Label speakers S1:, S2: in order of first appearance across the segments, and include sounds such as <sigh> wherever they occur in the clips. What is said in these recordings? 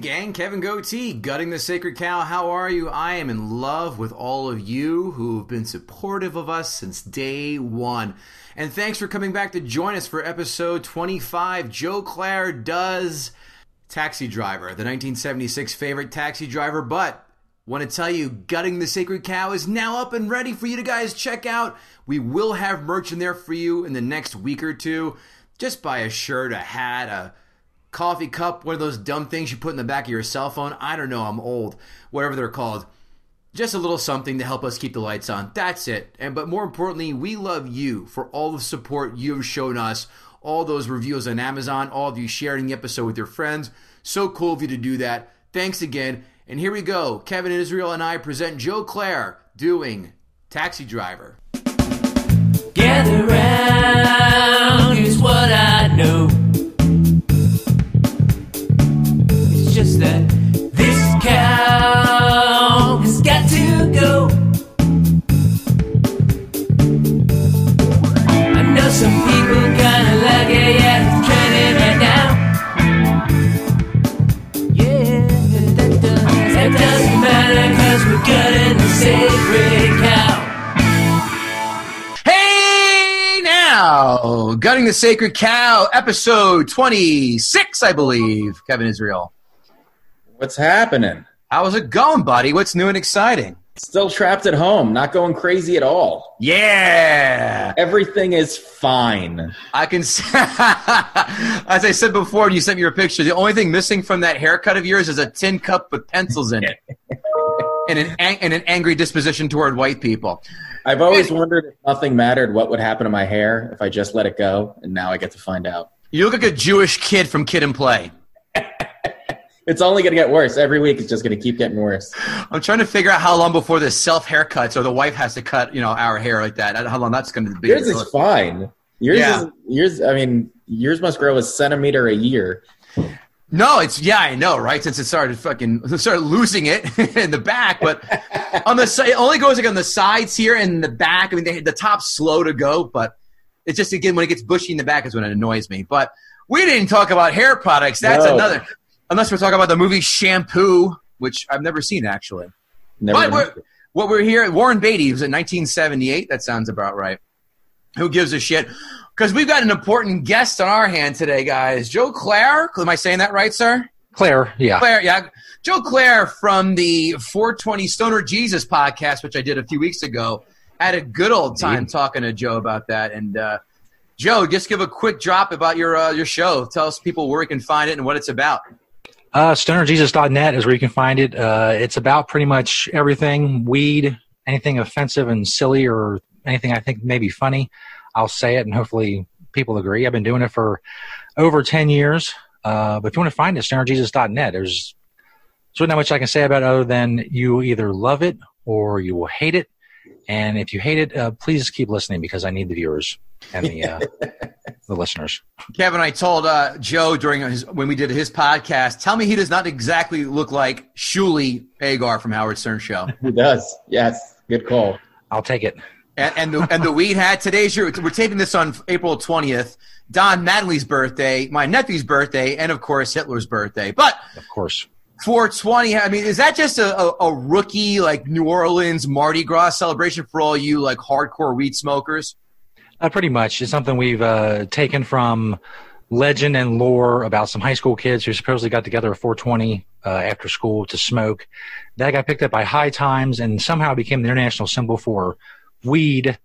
S1: gang, Kevin Gootee, gutting the sacred cow. How are you? I am in love with all of you who've been supportive of us since day one. And thanks for coming back to join us for episode 25. Joe Klare does Taxi Driver, the 1976 favorite taxi driver, but want to tell you, Gutting the Sacred Cow is now up and ready for you to guys check out. We will have merch in there for you in the next week or two. Just buy a shirt, a hat, a coffee cup, one of those dumb things you put in the back of your cell phone. I don't know, I'm old. Whatever they're called. Just a little something to help us keep the lights on. That's it. And but more importantly, we love you for all the support you've shown us. All those reviews on Amazon, all of you sharing the episode with your friends. So cool of you to do that. Thanks again. And here we go. Kevin Israel and I present Joe Klare doing Taxi Driver.
S2: Gather round, here's what I know. Now, Gutting the Sacred Cow,
S1: episode 26, I believe. Kevin Israel.
S3: What's happening?
S1: How's it going, buddy? What's new and exciting?
S3: Still trapped at home, not going crazy at all.
S1: Yeah,
S3: Everything is fine.
S1: I can. s- <laughs> As I said before, and you sent me your picture. The only thing missing from that haircut of yours is a tin cup with pencils in it, <laughs> and an and an angry disposition toward white people.
S3: I've always wondered if nothing mattered, what would happen to my hair if I just let it go, and now I get to find out.
S1: You look like a Jewish kid from Kid and Play. <laughs>
S3: It's only going to get worse. Every week it's just going to keep getting worse.
S1: I'm trying to figure out how long before this self haircuts or the wife has to cut, you know, our hair like that. How long that's going to be?
S3: Yours is fine. Yours
S1: Yeah.
S3: is yours. I mean, yours must grow a centimeter a year.
S1: No, it's yeah, I know, right? Since it started fucking <laughs> started losing it <laughs> in the back, but on the side, it only goes like on the sides here and the back. I mean, they, the top's slow to go, but it's just again when it gets bushy in the back is when it annoys me. But we didn't talk about hair products. That's
S3: No.
S1: another. Unless we're talking about the movie Shampoo, which I've never seen actually.
S3: Never
S1: But we're, what we're here, Warren Beatty was in 1978. That sounds about right. Who gives a shit? Because we've got an important guest on our hand today, guys. Joe Klare. Am I saying that right, sir?
S4: Klare, yeah.
S1: Klare, yeah. Joe Klare from the 420 Stoner Jesus podcast, which I did a few weeks ago, had a good old time talking to Joe about that. And uh, Joe, just give a quick drop about your uh, your show. Tell us people where we can find it and what it's about.
S4: Uh, stonerjesus.net is where you can find it. Uh, it's about pretty much everything weed, anything offensive and silly or anything I think may be funny. I'll say it and hopefully people agree. I've been doing it for over 10 years. Uh, but if you want to find it, stonerjesus.net, there's, there's really not much I can say about it other than you either love it or you will hate it. And if you hate it, uh, please keep listening because I need the viewers and the, uh, <laughs> the listeners.
S1: Kevin, I told uh, Joe during his when we did his podcast, tell me he does not exactly look like Shuli Egar from Howard Stern Show.
S3: He does. Yes. Good call.
S4: I'll take it.
S1: And, and the and the weed hat. Today's your we're taping this on April twentieth. Don Mattingly's birthday, my nephew's birthday, and of course Hitler's birthday. But
S4: Of course.
S1: 420. I mean, is that just a, a, a rookie like New Orleans Mardi Gras celebration for all you like hardcore weed smokers?
S4: Uh, pretty much. It's something we've uh, taken from legend and lore about some high school kids who supposedly got together at 420 uh, after school to smoke. That got picked up by High Times and somehow became the international symbol for weed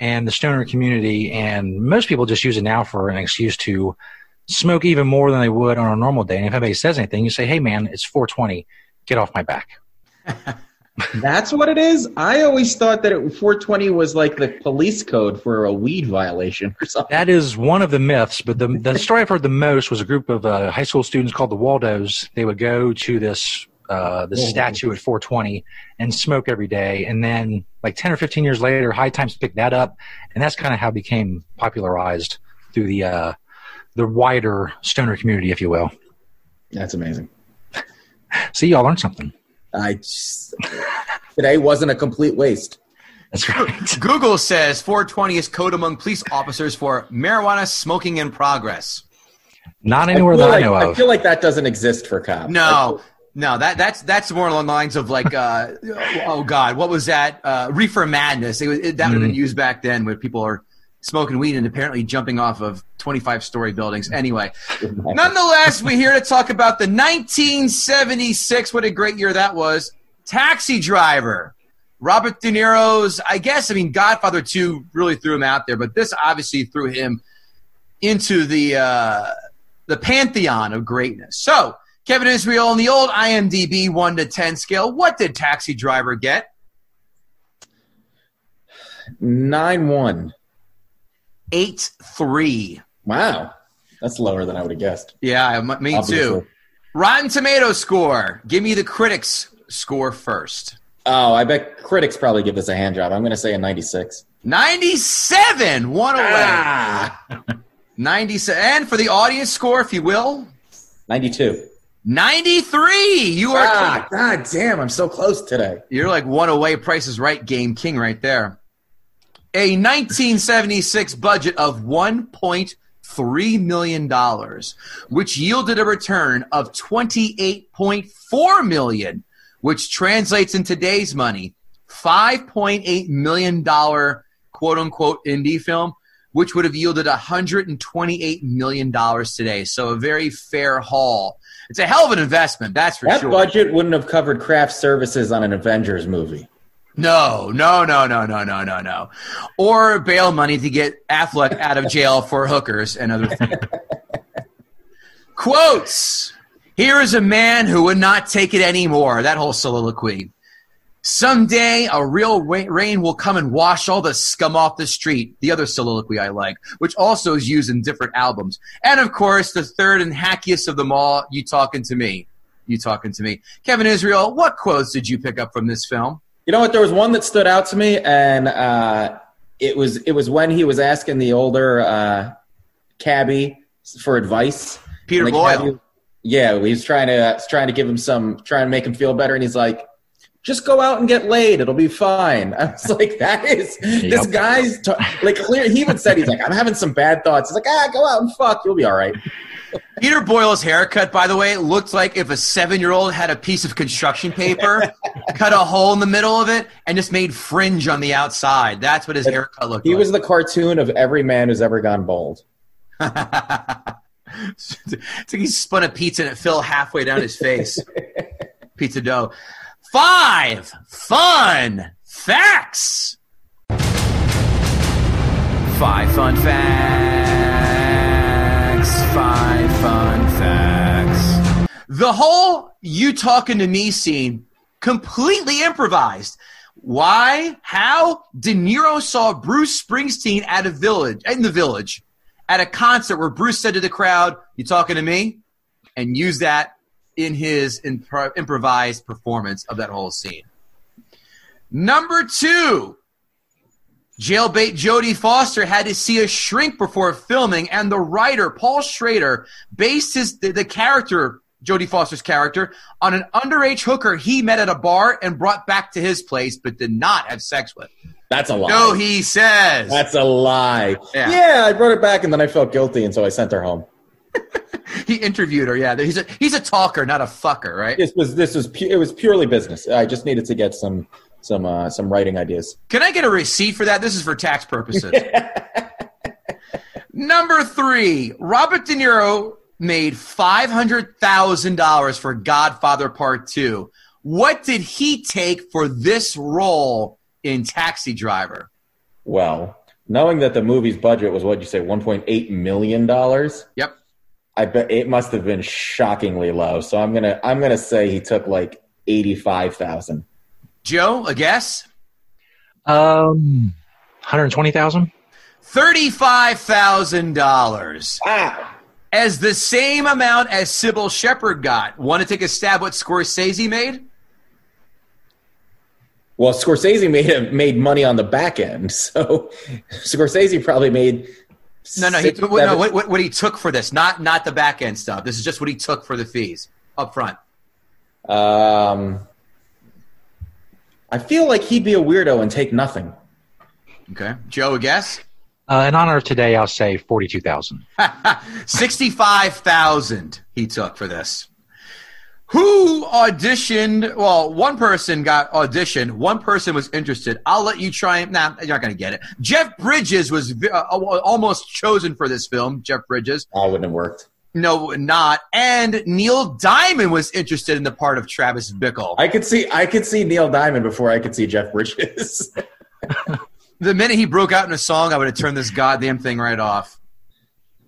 S4: and the stoner community. And most people just use it now for an excuse to smoke even more than they would on a normal day. And if anybody says anything, you say, hey, man, it's 420. Get off my back. <laughs>
S3: That's what it is. I always thought that it, 420 was like the police code for a weed violation or something.
S4: That is one of the myths, but the, the story I've heard the most was a group of uh, high school students called the Waldos. They would go to this uh, this
S3: Oh.
S4: statue at 420 and smoke every day, and then like 10 or 15 years later, High Times picked that up, and that's kind of how it became popularized through the uh, the wider stoner community, if you will.
S3: That's amazing.
S4: See, y'all learned something.
S3: I just, today wasn't a complete waste.
S4: That's right. <laughs>
S1: Google says 420 is code among police officers for marijuana smoking in progress.
S4: Not anywhere
S3: feel
S4: that
S3: like,
S4: I know
S3: I feel like that doesn't exist for cops.
S1: No, no, that that's that's more along the lines of like, uh, <laughs> oh God, what was that? Uh, Reefer Madness. It was, it, that would have been used back then, when people are smoking weed and apparently jumping off of twenty-five story buildings. Anyway, <laughs> nonetheless, we're here to talk about the 1976. What a great year that was! Taxi Driver. Robert De Niro's, I guess, I mean, Godfather 2 really threw him out there, but this obviously threw him into the uh, the pantheon of greatness. So, Kevin Israel on the old IMDb 1 to 10 scale, what did Taxi Driver get?
S3: Nine one.
S1: 8 3.
S3: Wow, that's lower than I would have guessed.
S1: Yeah, me
S3: Obviously.
S1: too. Rotten Tomato score. Give me the critics score first.
S3: Oh, I bet critics probably give this a hand job. I'm going to say a 96.
S1: 97, one away.
S3: Ah,
S1: 97. And for the audience score, if you will,
S3: 92.
S1: 93. You are
S3: Ah, God damn, I'm so close today.
S1: You're like one away. Price is right, game king right there. A 1976 budget of 1.3 million dollars, which yielded a return of 28.4 million, which translates in today's money 5.8 million dollar quote unquote indie film, which would have yielded 128 million dollars today. So a very fair haul. It's a hell of an investment, that's for
S3: That
S1: sure.
S3: That budget wouldn't have covered craft services on an Avengers movie.
S1: No, no, no, no, no, no, no, no. Or bail money to get Affleck out of jail for hookers and other things. Quotes. Here is a man who would not take it anymore. That whole soliloquy. Someday a real rain will come and wash all the scum off the street. The other soliloquy I like, which also is used in different albums. And of course, the third and hackiest of them all, you talking to me. You talking to me. Kevin Israel, what quotes did you pick up from this film?
S3: You know what? There was one that stood out to me, and uh, it was it was when he was asking the older uh, cabbie for advice.
S1: Peter Boyle.
S3: yeah, he was trying to uh, trying to give him some, trying to make him feel better, and he's like, "Just go out and get laid; it'll be fine." <laughs> I was like, "That is this guy's t- like clear." He even said, "He's like, I'm having some bad thoughts." He's like, "Ah, go out and fuck; you'll be all right."
S1: Peter Boyle's haircut, by the way, looked like if a seven-year-old had a piece of construction paper, <laughs> cut a hole in the middle of it, and just made fringe on the outside. That's what his haircut looked like.
S3: He
S1: like.
S3: was the cartoon of every man who's ever gone bald. <laughs>
S1: it's like he spun a pizza and it fell halfway down his face. pizza dough. Five fun facts. Five fun facts. Five fun facts. The whole you talking to me scene completely improvised. Why? How? De Niro saw Bruce Springsteen at a village in the village at a concert where Bruce said to the crowd, "You talking to me?" and used that in his impro- improvised performance of that whole scene. Number two, jailbait Jodie Foster had to see a shrink before filming, and the writer Paul Schrader based his the, the character Jodie Foster's character on an underage hooker he met at a bar and brought back to his place, but did not have sex with.
S3: That's a lie.
S1: No, he says.
S3: That's a lie.
S1: Yeah.
S3: Yeah. I brought it back and then I felt guilty, and so I sent her home.
S1: He interviewed her. Yeah, he's a he's a talker, not a fucker, right?
S3: This was this was pu- it was purely business. I just needed to get some some uh, some writing ideas.
S1: Can I get a receipt for that? This is for tax purposes. <laughs> Number three, Robert De Niro made five hundred thousand dollars for Godfather Part Two. What did he take for this role in Taxi Driver?
S3: Well, knowing that the movie's budget was what you say, one point eight million dollars.
S1: Yep.
S3: I bet it must have been shockingly low. So I'm gonna I'm gonna say he took like eighty five thousand.
S1: Joe, a guess?
S4: Um, 120,000?
S1: Thirty-five thousand dollars.
S3: Wow.
S1: As the same amount as Cybill Shepherd got. Want to take a stab what Scorsese made?
S3: Well, Scorsese made made money on the back end, <laughs> so Scorsese probably made.
S1: No, no, he,
S3: six,
S1: what, no what, what, what he took for this, not not the back end stuff. This is just what he took for the fees up front.
S3: Um, I feel like he'd be a weirdo and take nothing.
S1: Okay, Joe, a guess?
S4: Uh, in honor of today, I'll say 42,000. <laughs>
S1: 65,000 he took for this. Who auditioned? Well, one person got auditioned. One person was interested. I'll let you try. Nah, you're not going to get it. Jeff Bridges was uh, almost chosen for this film. Jeff Bridges.
S3: I wouldn't have worked.
S1: No, not. And Neil Diamond was interested in the part of Travis Bickle.
S3: I could see I could see Neil Diamond before I could see Jeff Bridges. <laughs>
S1: the minute he broke out in a song, I would have turned this goddamn thing right off.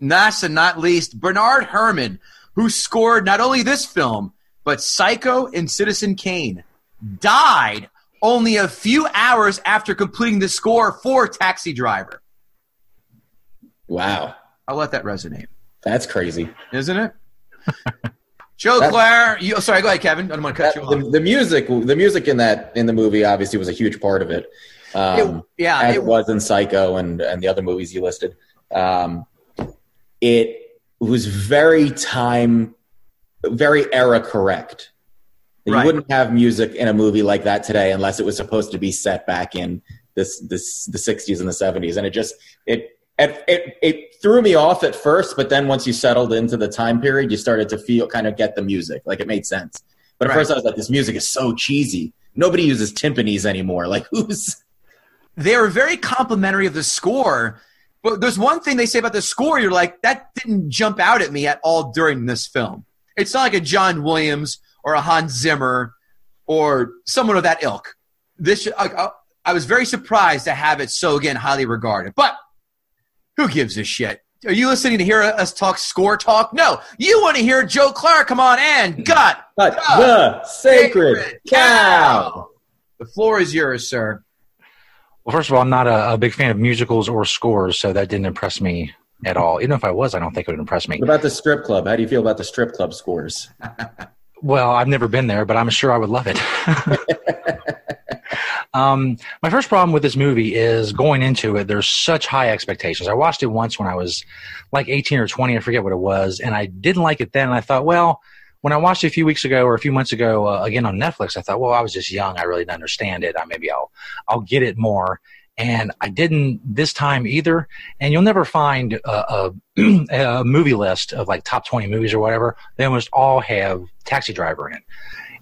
S1: Last and not least, Bernard Herrmann, who scored not only this film, but Psycho and Citizen Kane, died only a few hours after completing the score for Taxi Driver.
S3: Wow.
S1: I'll let that resonate.
S3: That's crazy.
S1: Isn't it? <laughs> Joe That's, Klare, you, oh, sorry, go ahead, Kevin. I don't want to cut that, you
S3: off. The, the, music, the music in that in the movie obviously was a huge part of it. Um,
S1: it yeah,
S3: as it, was in Psycho and and the other movies you listed. Um, it was very time very era correct. You wouldn't have music in a movie like that today unless it was supposed to be set back in this this the 60s and the 70s and it just it it, it, it threw me off at first, but then once you settled into the time period, you started to feel kind of get the music. Like it made sense. But at right. first I was like, this music is so cheesy. Nobody uses timpanis anymore. Like who's <laughs>
S1: they are very complimentary of the score. But there's one thing they say about the score, you're like, that didn't jump out at me at all during this film. It's not like a John Williams or a Hans Zimmer or someone of that ilk. This I, I was very surprised to have it so again highly regarded. But who gives a shit? Are you listening to hear us talk score talk? No, you want to hear Joe Clark come on and gut
S3: the, the sacred, sacred cow. cow.
S1: The floor is yours, sir.
S4: Well, first of all, I'm not a, a, big fan of musicals or scores, so that didn't impress me at all. Even if I was, I don't think it would impress me.
S3: What about the strip club? How do you feel about the strip club scores?
S4: well, I've never been there, but I'm sure I would love it. <laughs> um, my first problem with this movie is going into it. There's such high expectations. I watched it once when I was like 18 or 20. I forget what it was, and I didn't like it then. And I thought, well, when I watched it a few weeks ago or a few months ago uh, again on Netflix, I thought, well, I was just young. I really didn't understand it. I, maybe I'll I'll get it more and I didn't this time either. And you'll never find a, a, <clears throat> a, movie list of like top 20 movies or whatever. They almost all have Taxi Driver in it.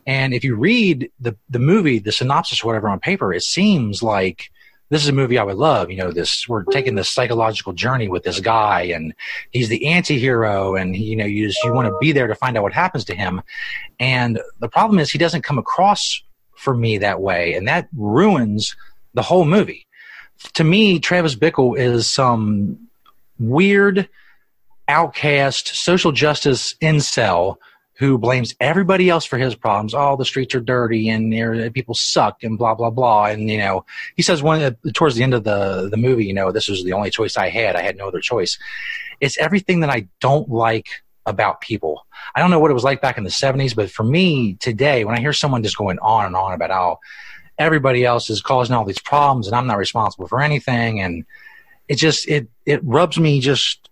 S4: And if you read the, the movie, the synopsis whatever on paper, it seems like this is a movie I would love. You know, this, we're taking this psychological journey with this guy and he's the anti-hero and he, you know, you just, you want to be there to find out what happens to him. And the problem is he doesn't come across for me that way. And that ruins the whole movie to me, Travis Bickle is some weird outcast social justice incel who blames everybody else for his problems. All oh, the streets are dirty and people suck and blah blah blah. And you know, he says one uh, towards the end of the the movie, you know, this was the only choice I had. I had no other choice. It's everything that I don't like about people. I don't know what it was like back in the 70s, but for me today, when I hear someone just going on and on about how everybody else is causing all these problems and I'm not responsible for anything. And it just, it, it rubs me just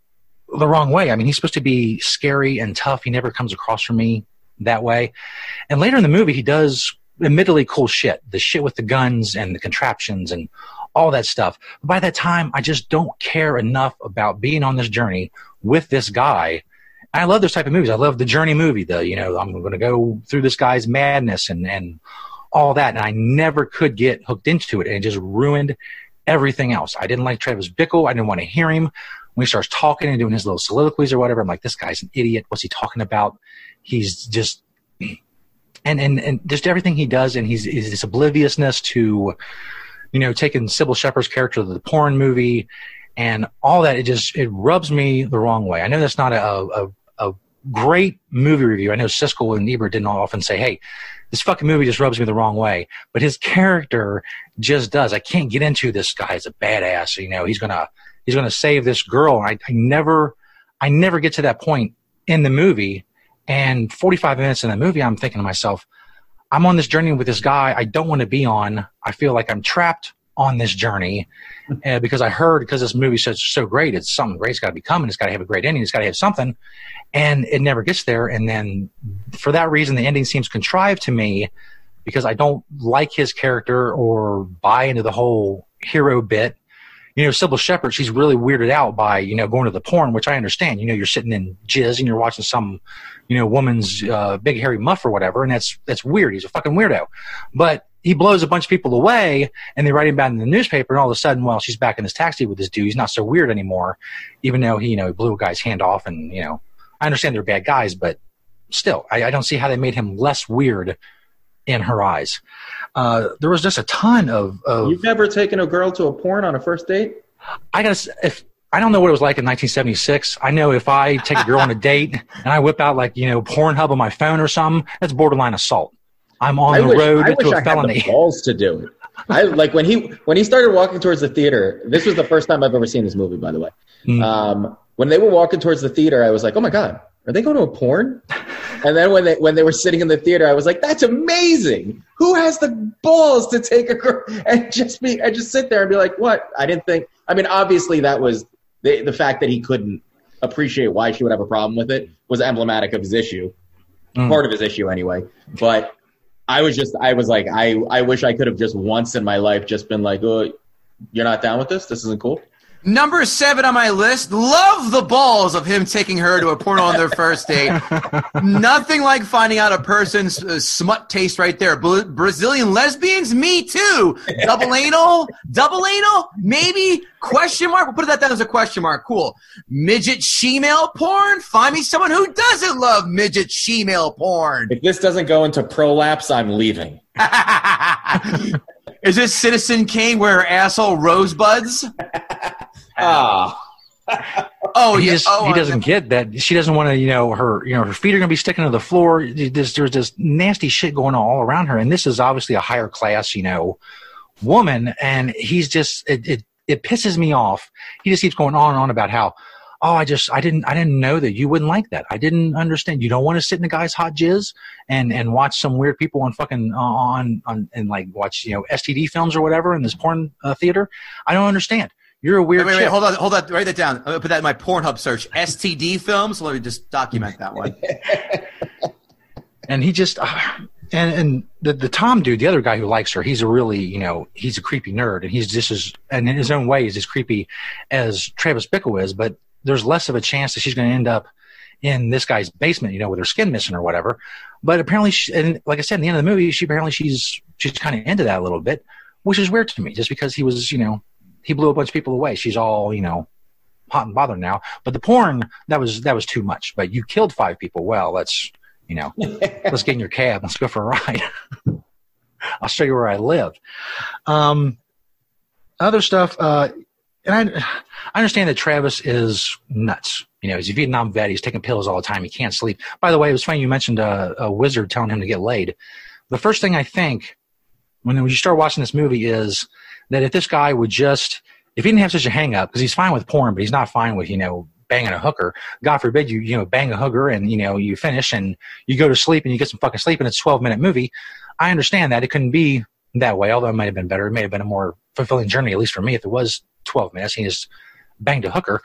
S4: the wrong way. I mean, he's supposed to be scary and tough. He never comes across for me that way. And later in the movie, he does admittedly cool shit, the shit with the guns and the contraptions and all that stuff. But by that time, I just don't care enough about being on this journey with this guy. I love those type of movies. I love the journey movie, the, you know, I'm going to go through this guy's madness and, and all that. And I never could get hooked into it. And it just ruined everything else. I didn't like Travis Bickle. I didn't want to hear him. When he starts talking and doing his little soliloquies or whatever, I'm like, this guy's an idiot. What's he talking about? He's just, and, and, and just everything he does. And he's, this obliviousness to, you know, taking Cybill Shepherd's character to the porn movie and all that. It just, it rubs me the wrong way. I know that's not a, a, a great movie review. I know Siskel and Ebert didn't often say, hey, this fucking movie just rubs me the wrong way. But his character just does. I can't get into this guy as a badass. You know, he's gonna he's gonna save this girl. I, I never I never get to that point in the movie. And 45 minutes in the movie, I'm thinking to myself, I'm on this journey with this guy I don't want to be on. I feel like I'm trapped on this journey <laughs> uh, because I heard because this movie says so great, it's something great's got to be coming. It's got to have a great ending. It's got to have something, and it never gets there. And then for that reason, the ending seems contrived to me because I don't like his character or buy into the whole hero bit. you know, Cybill Shepherd, she's really weirded out by, you know, going to the porn, which I understand. You know, you're sitting in jizz and you're watching some, you know, woman's uh, big hairy muff or whatever, and that's that's weird. He's a fucking weirdo. But he blows a bunch of people away, and they write him about in the newspaper, and all of a sudden, well, she's back in this taxi with this dude. He's not so weird anymore, even though he, you know, he blew a guy's hand off, and you know, I understand they're bad guys, but still, I, I don't see how they made him less weird in her eyes. Uh, there was just a ton of, of
S3: You've never taken a girl to a porn on a first date?
S4: I gotta if I don't know what it was like in 1976. I know if I take a girl on a <laughs> date and I whip out like you know Pornhub on my phone or something, that's borderline assault. I'm on
S3: I
S4: the
S3: wish,
S4: road
S3: I wish
S4: to a
S3: I had
S4: felony.
S3: the balls to do it. I like when he when he started walking towards the theater. This was the first time I've ever seen this movie, by the way.
S4: Mm.
S3: Um, when they were walking towards the theater, I was like, "Oh my god, are they going to a porn?" And then when they when they were sitting in the theater, I was like, "That's amazing! Who has the balls to take a girl <laughs> and just be and just sit there and be like, what? I didn't think. I mean, obviously that was the the fact that he couldn't appreciate why she would have a problem with it was emblematic of his issue,
S4: Mm.
S3: part of his issue anyway. But I was just, I was like, I, I wish I could have just once in my life just been like, oh, you're not down with this? This isn't cool?
S1: Number seven on my list. Love the balls of him taking her to a porno on their first date. <laughs> Nothing like finding out a person's uh, smut taste right there. Bra- Brazilian lesbians, me too. Double <laughs> anal, double anal, maybe? Question mark. We'll put that down as a question mark. Cool. Midget she-male porn. Find me someone who doesn't love midget she-male porn.
S3: If this doesn't go into prolapse, I'm leaving. <laughs>
S1: Is this Citizen Kane where her asshole rosebuds?
S3: Ah, <laughs>
S1: Oh,
S4: he
S1: yeah.
S4: just
S1: oh,
S4: he doesn't get that. She doesn't want to you know her you know her feet are going to be sticking to the floor. There's, there's this nasty shit going on all around her and this is obviously a higher class you know woman and he's just it, it it pisses me off. He just keeps going on and on about how oh i just i didn't i didn't know that you wouldn't like that. I didn't understand. You don't want to sit in a guy's hot jizz and and watch some weird people on fucking uh, on on and like watch you know std films or whatever in this porn uh, theater. I don't understand you're a weird
S1: wait, wait,
S4: chick.
S1: hold on, hold on, write that down. I'm gonna put that in my Pornhub search. STD films. Let me just document that one. <laughs>
S4: and he just uh, and and the the Tom dude, the other guy who likes her, he's a really you know he's a creepy nerd, and he's just as and in his own way is as creepy as Travis Bickle is, but there's less of a chance that she's going to end up in this guy's basement, you know, with her skin missing or whatever. But apparently, she, and like I said, in the end of the movie, she apparently she's she's kind of into that a little bit, which is weird to me, just because he was you know he blew a bunch of people away. She's all you know hot and bothered now. But the porn that was that was too much. But you killed five people. Well, let's you know <laughs> let's get in your cab. Let's go for a ride. <laughs> I'll show you where I live. Um, other stuff. Uh, and I, I understand that Travis is nuts. You know, he's a Vietnam vet. He's taking pills all the time. He can't sleep. By the way, it was funny you mentioned a, a wizard telling him to get laid. The first thing I think when you start watching this movie is that if this guy would just, if he didn't have such a hang up, because he's fine with porn, but he's not fine with, you know, banging a hooker. God forbid you, you know, bang a hooker and, you know, you finish and you go to sleep and you get some fucking sleep and it's a 12 minute movie. I understand that. It couldn't be that way, although it might have been better. It may have been a more fulfilling journey, at least for me, if it was 12 minutes. He just banged a hooker.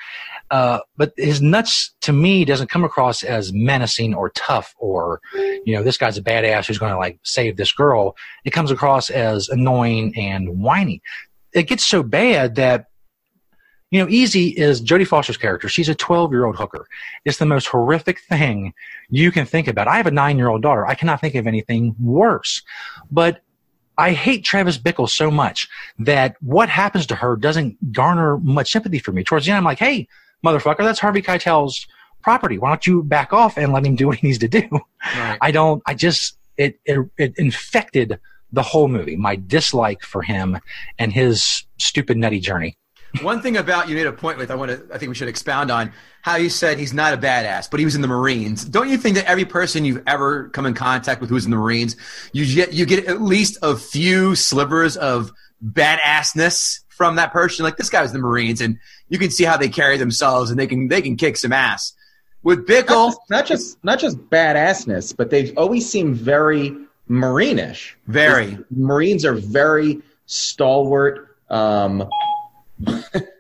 S4: Uh, but his nuts to me doesn't come across as menacing or tough or, you know, this guy's a badass who's going to like save this girl. It comes across as annoying and whiny. It gets so bad that, you know, Easy is Jodie Foster's character. She's a 12 year old hooker. It's the most horrific thing you can think about. I have a nine year old daughter. I cannot think of anything worse. But I hate Travis Bickle so much that what happens to her doesn't garner much sympathy for me. Towards the end, I'm like, hey, motherfucker, that's Harvey Keitel's property. Why don't you back off and let him do what he needs to do?
S1: Right.
S4: I don't, I just, it, it, it infected the whole movie, my dislike for him and his stupid nutty journey.
S1: One thing about you made a point with I want to I think we should expound on how you said he's not a badass, but he was in the Marines. Don't you think that every person you've ever come in contact with who's in the Marines, you get you get at least a few slivers of badassness from that person? Like this guy was the Marines, and you can see how they carry themselves, and they can they can kick some ass. With
S3: not
S1: Bickle,
S3: just, not just not just badassness, but they've always seem very Marine-ish.
S1: very
S3: Marines are very stalwart. Um,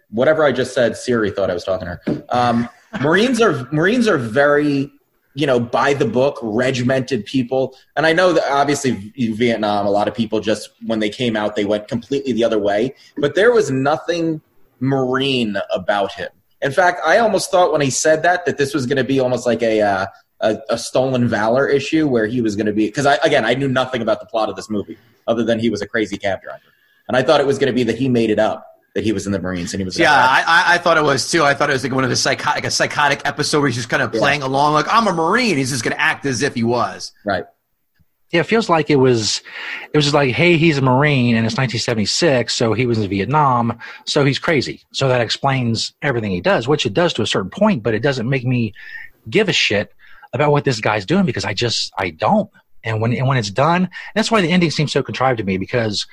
S3: whatever I just said, Siri thought I was talking to her. Um, Marines are Marines are very you know by the book, regimented people. And I know that obviously Vietnam, a lot of people just when they came out, they went completely the other way. But there was nothing marine about him. In fact, I almost thought when he said that that this was going to be almost like a, uh, a a stolen valor issue where he was going to be because I again I knew nothing about the plot of this movie other than he was a crazy cab driver, and I thought it was going to be that he made it up that he was in the Marines and he was
S1: Yeah, I, I- I thought it was too. I thought it was like one of the psychotic, a psychotic episode where he's just kind of
S3: Yeah.
S1: playing along, like I'm a Marine. He's just going to act as if he was.
S3: right.
S4: Yeah, it feels like it was. It was just like, hey, he's a Marine, and it's 1976, so he was in Vietnam, so he's crazy. So that explains everything he does, which it does to a certain point, but it doesn't make me give a shit about what this guy's doing because I just I don't. And when and when it's done, that's why the ending seems so contrived to me because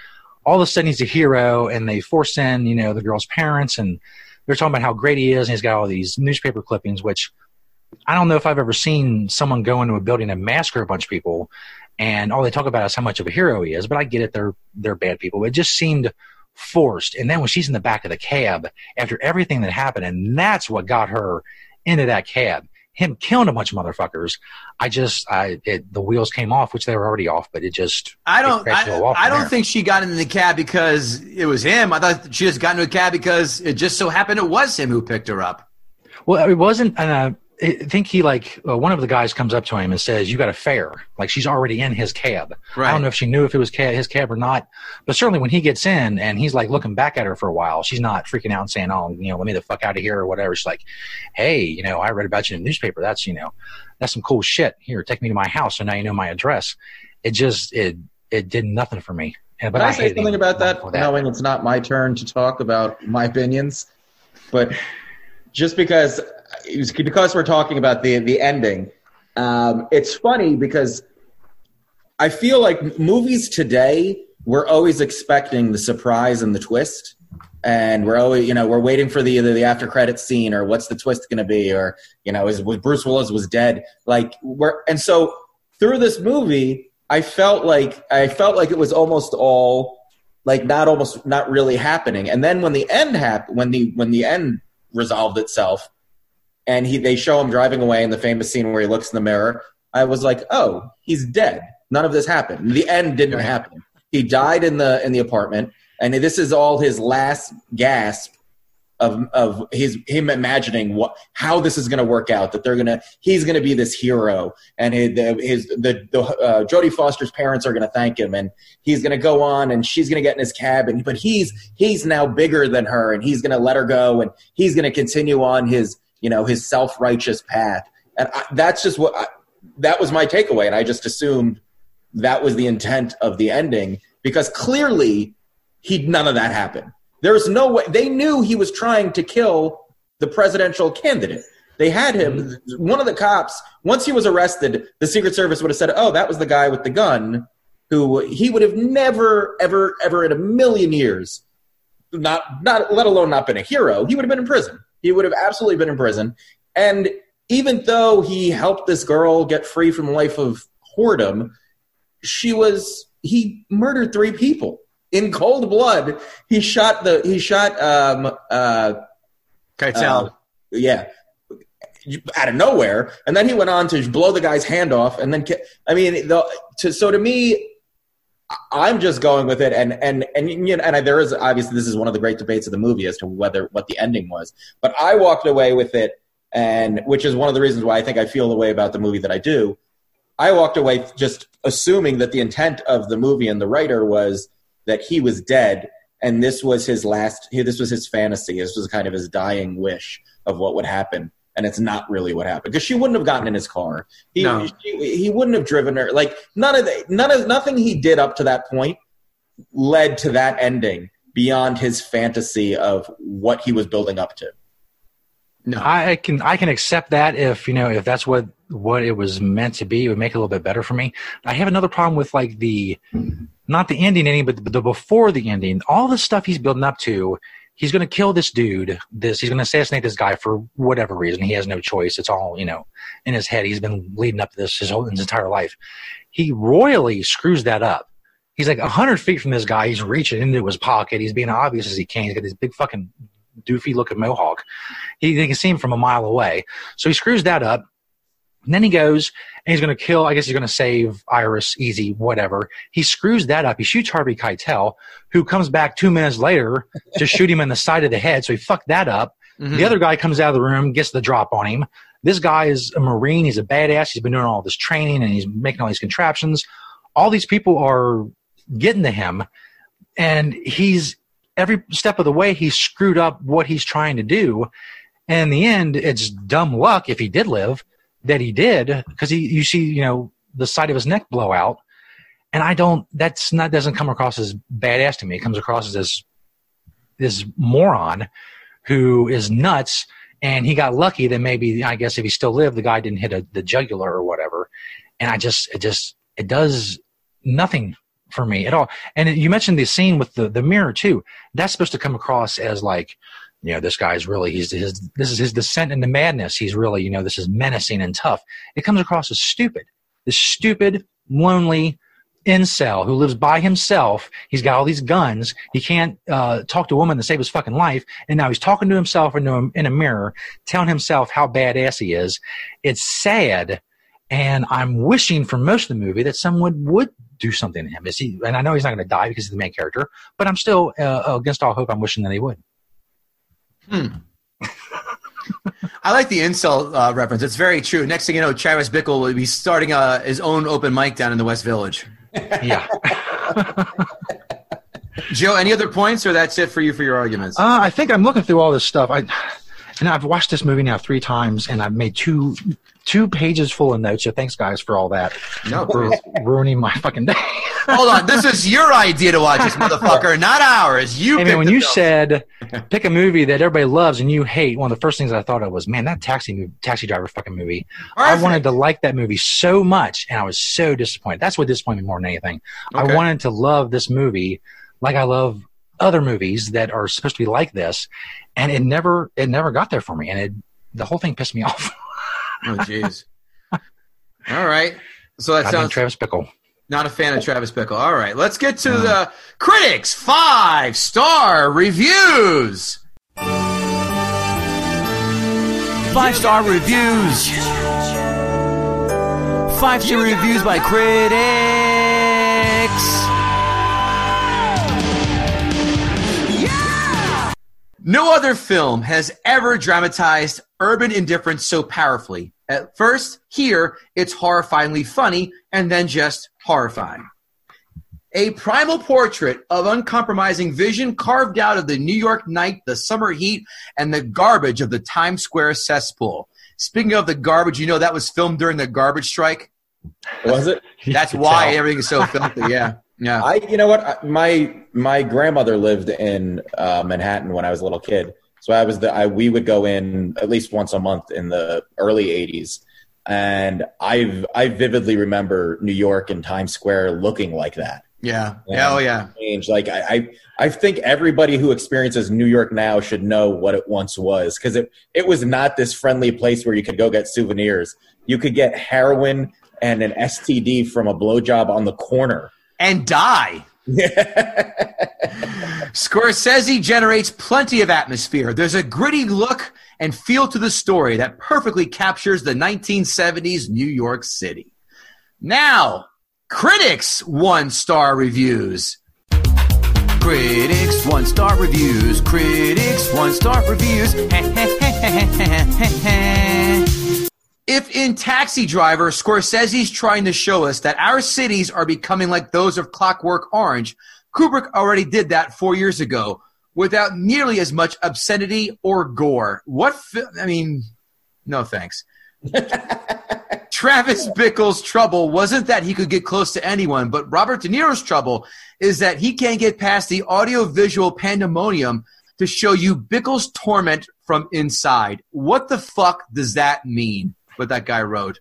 S4: all of a sudden he's a hero, and they force in you know the girl's parents, and they're talking about how great he is, and he's got all these newspaper clippings, which I don't know if I've ever seen someone go into a building and massacre a bunch of people and all they talk about is how much of a hero he is. But I get it; they're they're bad people. It just seemed forced. And then when she's in the back of the cab after everything that happened, and that's what got her into that cab. Him killing a bunch of motherfuckers. I just, I it, the wheels came off, which they were already off, but it just.
S1: I don't.
S4: crashed to a wall
S1: I, I don't
S4: there.
S1: think she got into the cab because it was him. I thought she just got into a cab because it just so happened it was him who picked her up.
S4: Well, it wasn't. Uh, I think he like uh, one of the guys comes up to him and says, "You got a fare." Like she's already in his cab. Right. I don't know if she knew if it was ca- his cab or not, but certainly when he gets in and he's like looking back at her for a while, she's not freaking out and saying, "Oh, you know, let me the fuck out of here" or whatever. She's like, "Hey, you know, I read about you in the newspaper. That's you know, that's some cool shit. Here, take me to my house, so now you know my address." It just it it did nothing for me. And, but
S3: Can I, say something about that,
S4: for
S3: knowing it's not my turn to talk about my opinions? But just because because we're talking about the the ending, um, it's funny because I feel like movies today we're always expecting the surprise and the twist, and we're always you know we're waiting for the either the after credit scene or what's the twist going to be or you know is was Bruce Willis was dead. Like we're and so through this movie I felt like I felt like it was almost all like not almost not really happening. And then when the end happened when the when the end resolved itself and he they show him driving away in the famous scene where he looks in the mirror. I was like oh he's dead. None of this happened. The end didn't happen. He died in the in the apartment and this is all his last gasp of of his him imagining what how this is going to work out that they're going to he's going to be this hero and his the, his the, the uh, Jodie Foster's parents are going to thank him and he's going to go on and she's going to get in his cab and but he's he's now bigger than her and he's going to let her go and he's going to continue on his you know his self-righteous path and I, that's just what I, that was my takeaway and I just assumed that was the intent of the ending because clearly he none of that happened. There's no way they knew he was trying to kill the presidential candidate. They had him. One of the cops, once he was arrested, the Secret Service would have said, "Oh, that was the guy with the gun." Who he would have never, ever, ever in a million years, not, not, let alone not been a hero. He would have been in prison. He would have absolutely been in prison. And even though he helped this girl get free from a life of whoredom, she was he murdered three people in cold blood. He shot the he shot um uh
S1: Keitel.
S3: uh, yeah out of nowhere and then he went on to blow the guy's hand off and then I mean the, to, so to me I'm just going with it and and and you know, and I, there is obviously this is one of the great debates of the movie as to whether what the ending was. But I walked away with it and which is one of the reasons why I think I feel the way about the movie that I do. I walked away just assuming that the intent of the movie and the writer was that he was dead and this was his last this was his fantasy. This was kind of his dying wish of what would happen and it's not really what happened because she wouldn't have gotten in his car he,
S1: No.
S3: she, he wouldn't have driven her like none of the, none of nothing he did up to that point led to that ending beyond his fantasy of what he was building up to
S1: no.
S4: I I can I can accept that if you know if that's what what it was meant to be, it would make it a little bit better for me. I have another problem with like the not the ending ending, but the, the before the ending. All the stuff he's building up to. He's going to kill this dude. This he's going to assassinate this guy for whatever reason. He has no choice. It's all you know in his head. He's been leading up to this his whole his entire life. He royally screws that up. He's like hundred feet from this guy. He's reaching into his pocket. He's being obvious as he can. He's got this big fucking doofy looking mohawk. He, can see him from a mile away. So he screws that up. And then he goes and he's going to kill, I guess he's going to save Iris, easy, whatever. He screws that up. He shoots Harvey Keitel, who comes back two minutes later to shoot him in the side of the head. So he fucked that up.
S1: Mhm.
S4: The other guy comes out of the room, gets the drop on him. This guy is a Marine. He's a badass. He's been doing all this training and he's making all these contraptions. All these people are getting to him. And he's, every step of the way, he's screwed up what he's trying to do. And in the end, it's dumb luck if he did live that he did because he, you see, you know, the side of his neck blow out. And I don't, that's not, doesn't come across as badass to me. It comes across as this, this moron who is nuts and he got lucky that maybe I guess if he still lived, the guy didn't hit a, the jugular or whatever. And I just it just it does nothing for me at all. And you mentioned the scene with the the mirror too. That's supposed to come across as like, you know, this guy's really he's his this is his descent into madness. He's really you know this is menacing and tough. It comes across as stupid. This stupid, lonely incel who lives by himself. He's got all these guns. He can't uh, talk to a woman to save his fucking life, and now he's talking to himself into a, in a mirror, telling himself how badass he is. It's sad, and I'm wishing for most of the movie that someone would do something to him. Is he? And I know he's not going to die because he's the main character, but I'm still uh, against all hope. I'm wishing that he would.
S1: I like the incel uh, reference. It's very true. Next thing you know, Travis Bickle will be starting uh, his own open mic down in the West Village.
S4: Yeah. <laughs>
S1: Joe, any other points, or that's it for you for your arguments?
S4: Uh, I think I'm looking through all this stuff. I and I've watched this movie now three times, and I've made two two pages full of notes. So thanks, guys, for all that.
S1: no,
S4: For ruining my fucking day.
S1: Hold on. This is your idea to watch this, <laughs> motherfucker, not ours. You.
S4: Hey, man, when you
S1: film.
S4: said <laughs> pick a movie that everybody loves and you hate, one of the first things I thought of was, man, that taxi movie, taxi driver fucking movie. I wanted to like that movie so much, and I was so disappointed. That's what disappointed me more than anything.
S1: Okay.
S4: I wanted to love this movie like I love other movies that are supposed to be like this, and it never it never got there for me, and it the whole thing pissed me <laughs> off.
S1: Oh, jeez. All right. So that
S4: Goddamn
S1: sounds
S4: Travis Bickle.
S1: not a fan of Travis Bickle. All right. Let's get to mm. the critics five star reviews. Five star reviews. Five star reviews by critics. No other film has ever dramatized urban indifference so powerfully. At first, here, it's horrifyingly funny, and then just horrifying. A primal portrait of uncompromising vision carved out of the New York night, the summer heat, and the garbage of the Times Square cesspool. Speaking of the garbage, you know that was filmed during the garbage strike?
S3: Was it?
S1: That's why <laughs>
S4: tell.
S1: everything is so filthy. Yeah. Yeah.
S3: I, you know what? My my grandmother lived in uh, Manhattan when I was a little kid, so I was the I, we would go in at least once a month in the early '80s, and I've, I vividly remember New York and Times Square looking like that.
S1: Yeah. Yeah. Oh, yeah.
S3: Change like I, I I think everybody who experiences New York now should know what it once was because it it was not this friendly place where you could go get souvenirs. You could get heroin and an STD from a blowjob on the corner.
S1: And die. <laughs> Scorsese generates plenty of atmosphere. There's a gritty look and feel to the story that perfectly captures the 1970s New York City. Now, critics one star reviews. Critics one star reviews. Critics one star reviews. <laughs> If in Taxi Driver, Scorsese's trying to show us that our cities are becoming like those of Clockwork Orange, Kubrick already did that four years ago without nearly as much obscenity or gore. What? Fi- I mean, no thanks. <laughs> Travis Bickle's trouble wasn't that he could get close to anyone, but Robert De Niro's trouble is that he can't get past the audio-visual pandemonium to show you Bickle's torment from inside. What the fuck does that mean? What that guy wrote.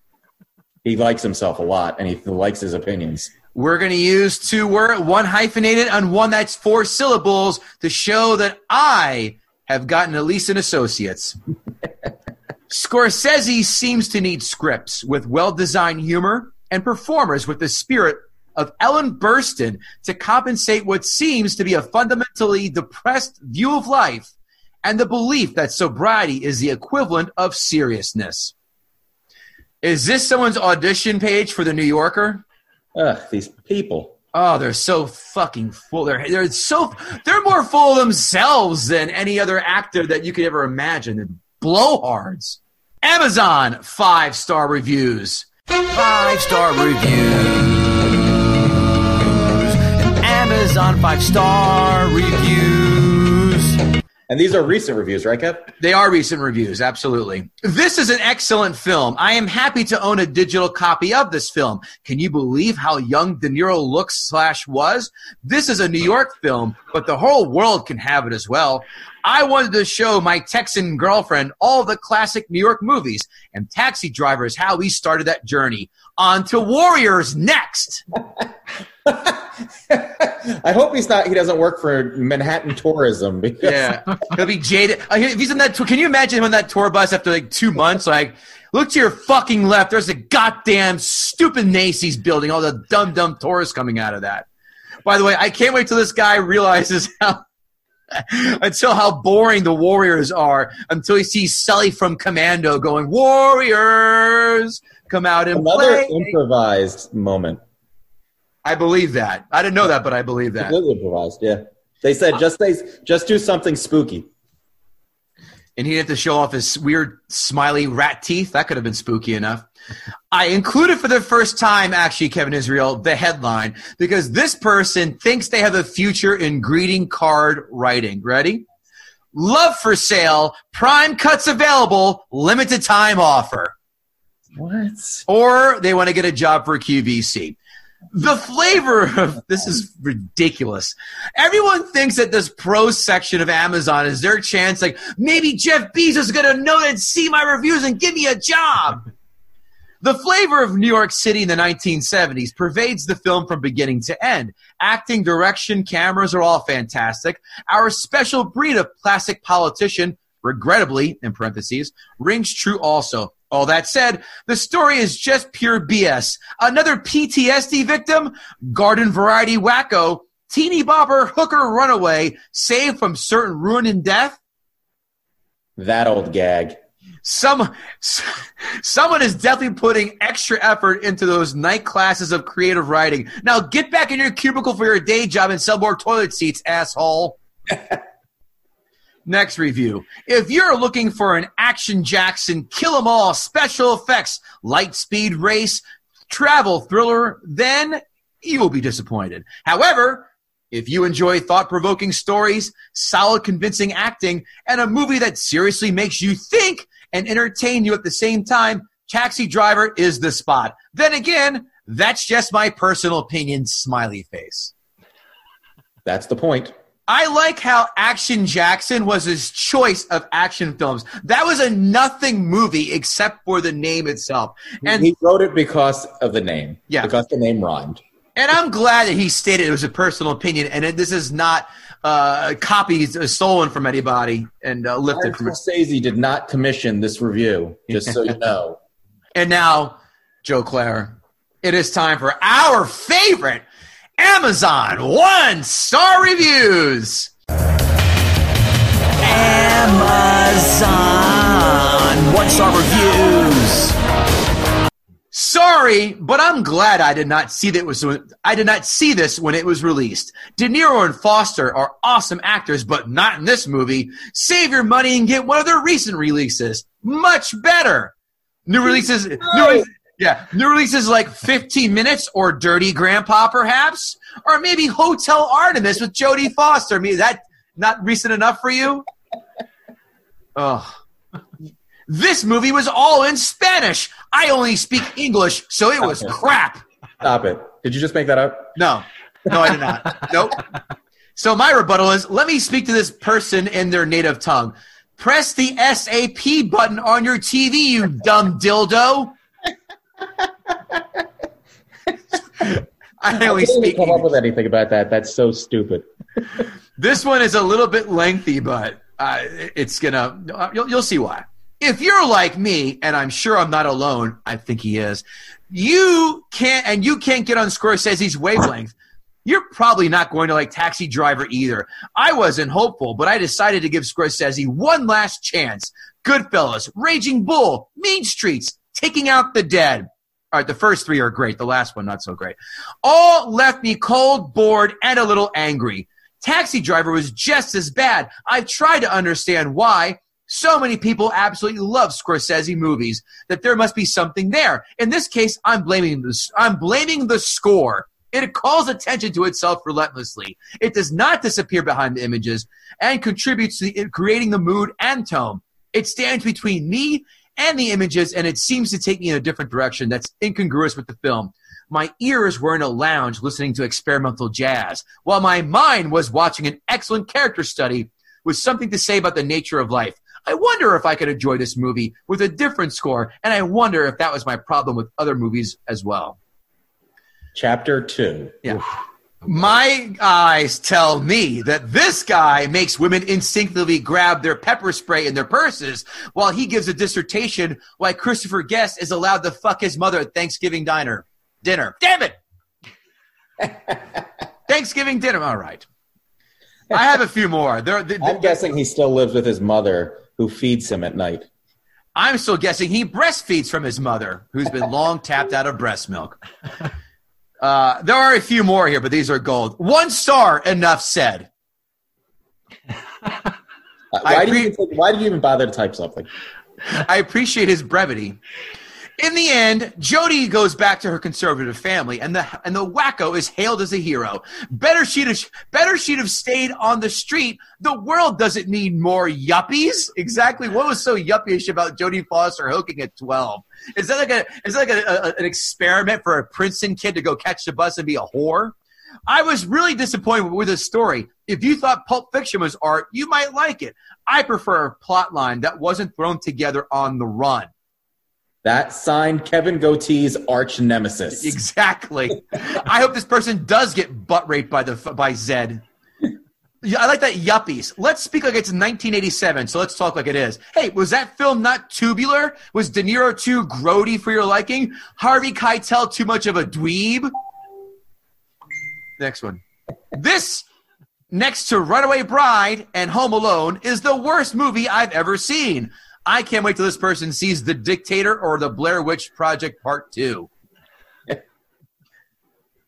S3: he likes himself a lot and he likes his opinions.
S1: We're going to use two word, one hyphenated and one that's four syllables to show that I have gotten at least an associate's. <laughs> Scorsese seems to need scripts with well designed humor and performers with the spirit of Ellen Burstyn to compensate what seems to be a fundamentally depressed view of life and the belief that sobriety is the equivalent of seriousness. Is this someone's audition page for the New Yorker?
S3: Ugh, these people.
S1: Oh, they're so fucking full. They're they're so they're more full of themselves than any other actor that you could ever imagine. They're blowhards. Amazon five star reviews. Five star reviews. Amazon five star reviews.
S3: And these are recent reviews, right, Kev?
S1: They are recent reviews, absolutely. This is an excellent film. I am happy to own a digital copy of this film. Can you believe how young De Niro looks slash was? This is a New York film, but the whole world can have it as well. I wanted to show my Texan girlfriend all the classic New York movies, and Taxi Driver is how we started that journey. On to Warriors next. <laughs> <laughs>
S3: I hope he's not. He doesn't work for Manhattan Tourism. Because
S1: Yeah, he'll be jaded. Uh, If he's in that, tour, can you imagine him on that tour bus after like two months? Like, look to your fucking left. There's a goddamn stupid Macy's building. All the dumb, dumb tourists coming out of that. By the way, I can't wait till this guy realizes <laughs> how until how boring the Warriors are. Until he sees Sully from Commando going Warriors come out and
S3: another
S1: play.
S3: improvised moment.
S1: I believe that. I didn't know that, but I believe that.
S3: Completely improvised. Yeah. They said uh, just say, just do something spooky.
S1: and he'd have to show off his weird smiley rat teeth. That could have been spooky enough. I included for the first time, actually, Kevin Israel, the headline because this person thinks they have a future in greeting card writing. Ready? Love for sale, prime cuts available, limited time offer.
S3: What?
S1: Or they want to get a job for QVC. The flavor of this is ridiculous. Everyone thinks that this pro section of Amazon is their chance, like maybe Jeff Bezos is going to know and see my reviews and give me a job. <laughs> The flavor of New York City in the 1970s pervades the film from beginning to end. Acting, direction, cameras are all fantastic. Our special breed of classic politician, regrettably, in parentheses, rings true also. All that said, the story is just pure BS. Another PTSD victim, garden variety wacko, teeny bopper hooker runaway, saved from certain ruin and death.
S3: That old gag.
S1: Some someone is definitely putting extra effort into those night classes of creative writing. Now get back in your cubicle for your day job and sell more toilet seats, asshole. <laughs> Next review. If you're looking for an Action Jackson kill 'em all special effects light speed race travel thriller, then you will be disappointed. However, if you enjoy thought provoking stories, solid convincing acting, and a movie that seriously makes you think and entertain you at the same time, Taxi Driver is the spot. Then again, that's just my personal opinion, smiley face.
S3: That's the point.
S1: I like how Action Jackson was his choice of action films. That was a nothing movie except for the name itself. And
S3: he wrote it because of the name.
S1: Yeah.
S3: Because the name rhymed.
S1: And I'm glad that he stated it was a personal opinion, and it, this is not uh, copies stolen from anybody and uh, lifted
S3: Martin
S1: from it.
S3: Scorsese did not commission this review, just so you <laughs> know.
S1: And now, Joe Klare, it is time for our favorite Amazon one star reviews. Amazon one star reviews. Sorry, but I'm glad I did not see that was I did not see this when it was released. De Niro and Foster are awesome actors, but not in this movie. Save your money and get one of their recent releases. Much better. New releases, new releases yeah, new releases like 15 Minutes or Dirty Grandpa, perhaps, or maybe Hotel Artemis with Jodie Foster. I mean, that not recent enough for you? Oh, this movie was all in Spanish. I only speak English, so it was crap.
S3: Stop it. Did you just make that up?
S1: No, no, I did not. nope. So my rebuttal is: let me speak to this person in their native tongue. Press the SAP button on your TV, you dumb dildo. I only
S3: I didn't
S1: speak.
S3: come up
S1: English.
S3: with anything about that. That's so stupid.
S1: This one is a little bit lengthy, but uh, it's gonna. You'll, you'll see why. If you're like me, and I'm sure I'm not alone, I think he is. You can't, and you can't get on Scorsese's wavelength. You're probably not going to like Taxi Driver either. I wasn't hopeful, but I decided to give Scorsese one last chance. Goodfellas, Raging Bull, Mean Streets, Taking Out the Dead. All right, the first three are great. The last one, not so great. All left me cold, bored, and a little angry. Taxi Driver was just as bad. I've tried to understand why. So many people absolutely love Scorsese movies that there must be something there. In this case, I'm blaming the, I'm blaming the score. It calls attention to itself relentlessly. It does not disappear behind the images and contributes to the, creating the mood and tone. It stands between me and the images, and it seems to take me in a different direction that's incongruous with the film. My ears were in a lounge listening to experimental jazz, while my mind was watching an excellent character study with something to say about the nature of life. I wonder if I could enjoy this movie with a different score, and I wonder if that was my problem with other movies as well.
S3: Chapter two.
S1: Yeah. My eyes tell me that this guy makes women instinctively grab their pepper spray in their purses while he gives a dissertation why Christopher Guest is allowed to fuck his mother at Thanksgiving diner dinner. Damn it! <laughs> Thanksgiving dinner. All right. I have a few more. There, the,
S3: I'm guessing he still lives with his mother, who feeds him at night.
S1: I'm still guessing he breastfeeds from his mother, who's been long tapped out of breast milk. <laughs> Uh, there are a few more here, but these are gold. One star, enough said. <laughs>
S3: Why do, you even, why do you even bother to type something?
S1: I appreciate his brevity. In the end, Jodie goes back to her conservative family, and the and the wacko is hailed as a hero. Better she'd have, better she'd have stayed on the street. The world doesn't need more yuppies. Exactly. What was so yuppie-ish about Jodie Foster hooking at twelve? Is that like a is that like a, a, an experiment for a Princeton kid to go catch the bus and be a whore? I was really disappointed with this story. If you thought Pulp Fiction was art, you might like it. I prefer a plot line that wasn't thrown together on the run.
S3: That signed Kevin Gootee's arch nemesis.
S1: Exactly. I hope this person does get butt raped by the by Zed. I like that yuppies. Let's speak like it's 1987, so let's talk like it is. Hey, was that film not tubular? Was De Niro too grody for your liking? Harvey Keitel too much of a dweeb? Next one. This, next to Runaway Bride and Home Alone, is the worst movie I've ever seen. I can't wait till this person sees The Dictator or The Blair Witch Project Part 2.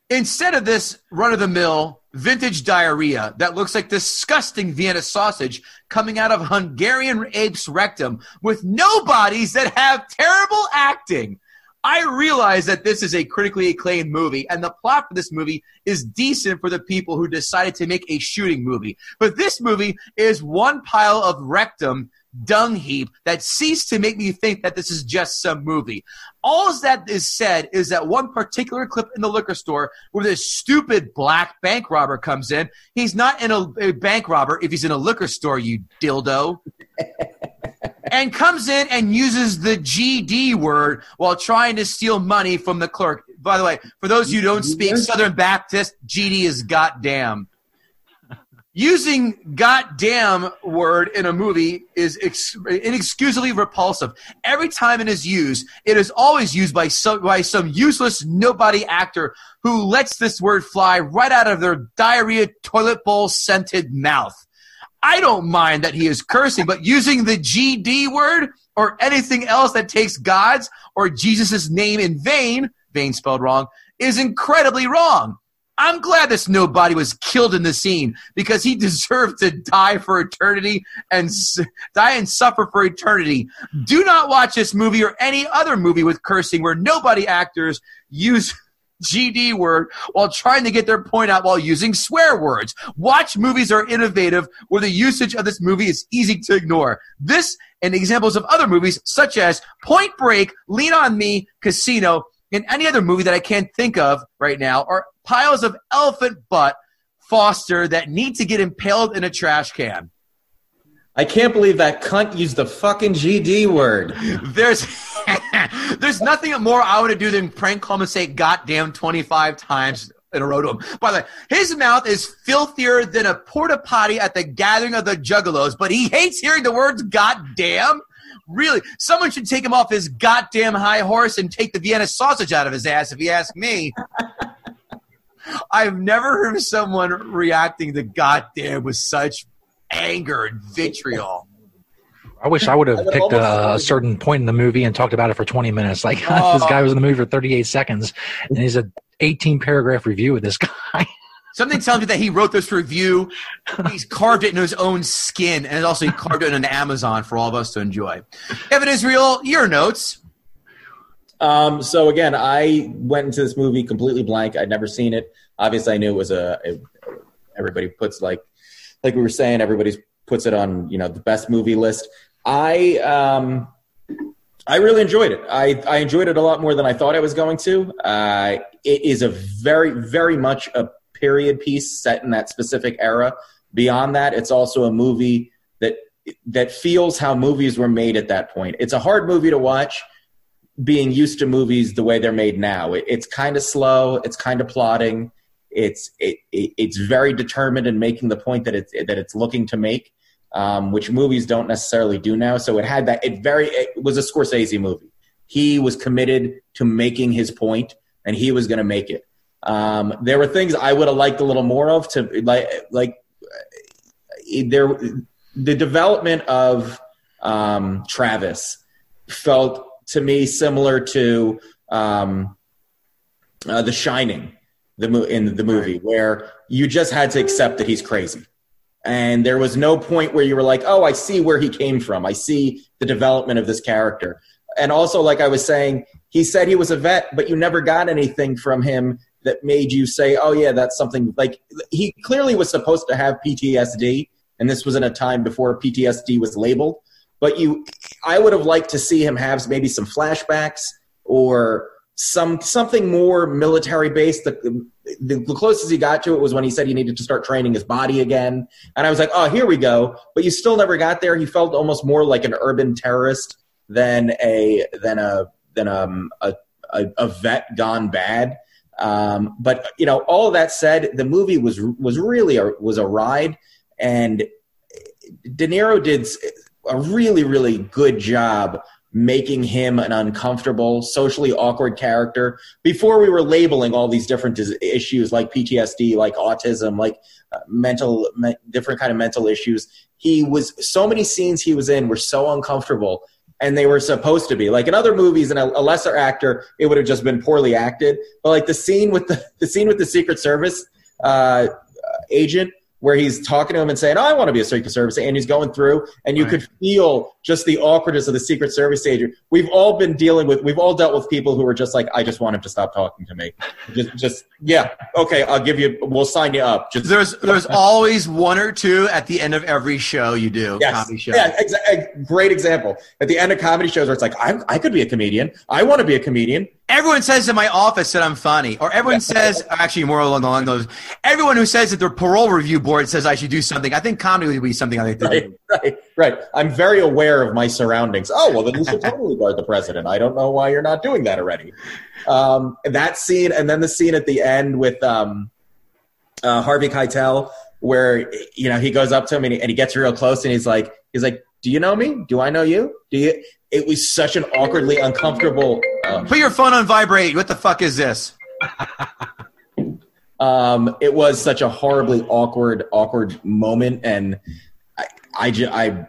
S1: Instead of this run of the mill vintage diarrhea that looks like disgusting Vienna sausage coming out of Hungarian ape's rectum with no bodies that have terrible acting. I realize that this is a critically acclaimed movie, and the plot for this movie is decent for the people who decided to make a shooting movie. But this movie is one pile of rectum dung heap that ceased to make me think that this is just some movie. All that is said is that one particular clip in the liquor store where this stupid black bank robber comes in. He's not in a, a bank robber if he's in a liquor store, you dildo. <laughs> and comes in and uses the GD word while trying to steal money from the clerk. By the way, for those of you who don't speak Southern Baptist, GD is goddamn. Using goddamn word in a movie is ex- inexcusably repulsive. Every time it is used, it is always used by some, by some useless nobody actor who lets this word fly right out of their diarrhea toilet bowl scented mouth. I don't mind that he is cursing, but using the GD word or anything else that takes God's or Jesus' name in vain, vain spelled wrong, is incredibly wrong. I'm glad this nobody was killed in the scene because he <laughs> deserved to die for eternity and die and suffer for eternity. Do not watch this movie or any other movie with cursing where nobody actors use <laughs> GD word while trying to get their point out while using swear words. Watch movies are innovative where the usage of this movie is easy to ignore. This and examples of other movies such as Point Break, Lean on Me, Casino, and any other movie that I can't think of right now are piles of elephant butt Foster that need to get impaled in a trash can.
S3: I can't believe that cunt used the fucking GD word.
S1: There's <laughs> there's nothing more I want to do than prank call him and say goddamn 25 times in a row to him. By the way, his mouth is filthier than a porta potty at the gathering of the juggalos, but he hates hearing the words goddamn. Really, someone should take him off his goddamn high horse and take the Vienna sausage out of his ass, if you ask me. <laughs> I've never heard of someone reacting to goddamn with such anger and vitriol.
S4: I wish I would have
S3: I
S4: picked a, a certain point in the movie and talked about it for 20 minutes. Like
S1: Oh. <laughs>
S4: this guy was in the movie for 38 seconds, and he's a 18 paragraph review of this guy. <laughs>
S1: Something tells me that he wrote this review. He's carved it in his own skin, and also he carved it on Amazon for all of us to enjoy. Kevin Israel, your notes.
S3: Um, so again, I went into this movie completely blank. I'd never seen it. Obviously, I knew it was a. a everybody puts like, like we were saying, everybody puts it on you know the best movie list. I um, I really enjoyed it. I I enjoyed it a lot more than I thought I was going to. Uh, it is a very very much a period piece set in that specific era. Beyond that, it's also a movie that that feels how movies were made at that point. It's a hard movie to watch being used to movies the way they're made now. It, it's kind of slow. It's kind of plotting. It's it, it, it's very determined in making the point that it's that it's looking to make, um, which movies don't necessarily do now. So it had that. It very it was a Scorsese movie. He was committed to making his point, and he was going to make it. Um, there were things I would have liked a little more of to like like there the development of um, Travis felt to me similar to um, uh, The Shining, the mo- in the movie, where you just had to accept that he's crazy, and there was no point where you were like, "Oh, I see where he came from. I see the development of this character." And also, like I was saying, he said he was a vet, but you never got anything from him that made you say, "Oh, yeah, that's something." Like he clearly was supposed to have PTSD, and this was in a time before PTSD was labeled but you i would have liked to see him have maybe some flashbacks or some something more military based. The, the, the closest he got to it was when he said he needed to start training his body again. And i was like oh here we go. But you still never got there. He felt almost more like an urban terrorist than a than a than um, a, a, a vet gone bad. Um, but you know all that said the movie was was really a, was a ride. And De Niro did a really, really good job making him an uncomfortable, socially awkward character before we were labeling all these different issues like PTSD, like autism, like uh, mental, me- different kind of mental issues. He was so many scenes he was in were so uncomfortable. And they were supposed to be like in other movies, and a, a lesser actor, it would have just been poorly acted. But like the scene with the <laughs> the scene with the Secret Service uh, agent, where he's talking to him and saying, "Oh, I want to be a Secret Service," agent. and he's going through, and you
S1: Right.
S3: could feel just the awkwardness of the Secret Service agent. We've all been dealing with, we've all dealt with people who are just like, "I just want him to stop talking to me." <laughs> Just, just yeah, okay, I'll give you, we'll sign you up. Just
S1: There's there's always one or two at the end of every show you do,
S3: Yes.
S1: comedy show.
S3: Yeah, exa- great example. At the end of comedy shows where it's like, I, I could be a comedian. I want to be a comedian.
S1: Everyone says in my office that I'm funny, or everyone says actually more along the line those. Everyone who says that their parole review board says I should do something. I think comedy would be something I think to
S3: Right,
S1: do.
S3: right, right. I'm very aware of my surroundings. Oh, well, then you should totally guard the president. I don't know why you're not doing that already. Um, that scene, and then the scene at the end with um, uh, Harvey Keitel, where you know he goes up to him and he, and he gets real close, and he's like, he's like, "Do you know me? Do I know you? Do you?" It was such an awkwardly uncomfortable. Uh,
S1: Put your phone on vibrate. What the fuck is this? <laughs>
S3: um, it was such a horribly awkward, awkward moment, and I, I, I,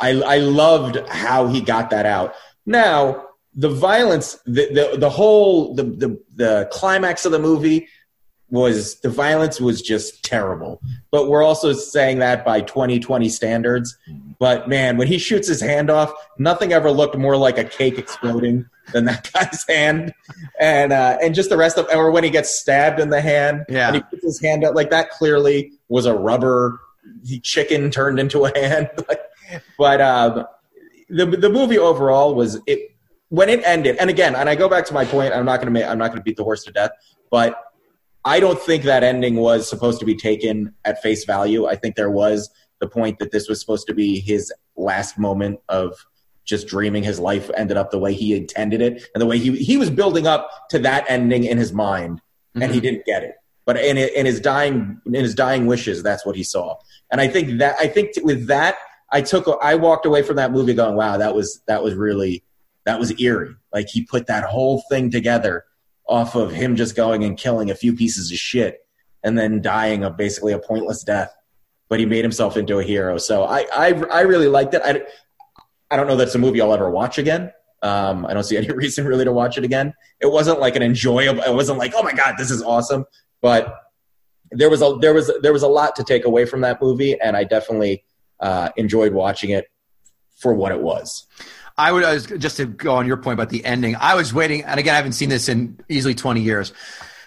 S3: I, I loved how he got that out. Now, the violence, the the, the whole, the, the the climax of the movie was the violence was just terrible. But we're also saying that by 2020 standards. But man, when he shoots his hand off, nothing ever looked more like a cake exploding than that guy's hand. And uh, and just the rest of, or when he gets stabbed in the hand,
S1: Yeah.
S3: and he puts his hand out like that. Clearly, was a rubber chicken turned into a hand. <laughs> but um, the the movie overall was it when it ended. And again, and I go back to my point. I'm not going to make. I'm not going to beat the horse to death, but. I don't think that ending was supposed to be taken at face value. I think there was the point that this was supposed to be his last moment of just dreaming. His life ended up the way he intended it and the way he he was building up to that ending in his mind and he mm-hmm. didn't get it. But in, in his dying in his dying wishes that's what he saw. And i think that i think with that i took i walked away from that movie going wow that was that was really that was eerie. Like he put that whole thing together off of him just going and killing a few pieces of shit and then dying of basically a pointless death but he made himself into a hero so i i, I really liked it I, I don't know that's a movie I'll ever watch again. Um, I don't see any <laughs> reason really to watch it again. It wasn't like an enjoyable. It wasn't like, oh my god, this is awesome. But there was a there was there was a lot to take away from that movie, and I definitely uh, enjoyed watching it for what it was.
S1: I would I was, just to go on your point about the ending. I was waiting, and again, I haven't seen this in easily twenty years,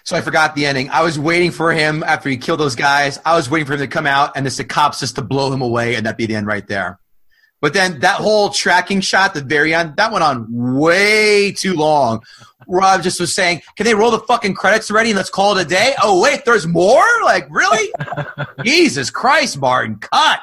S1: so I forgot the ending. I was waiting for him after he killed those guys. I was waiting for him to come out, and the cops just to blow him away, and that be the end right there. But then that whole tracking shot, the very end, that went on way too long. Rob just was saying, "Can they roll the fucking credits already and let's call it a day?" Oh wait, there's more. Like really? <laughs> Jesus Christ, Martin, cut.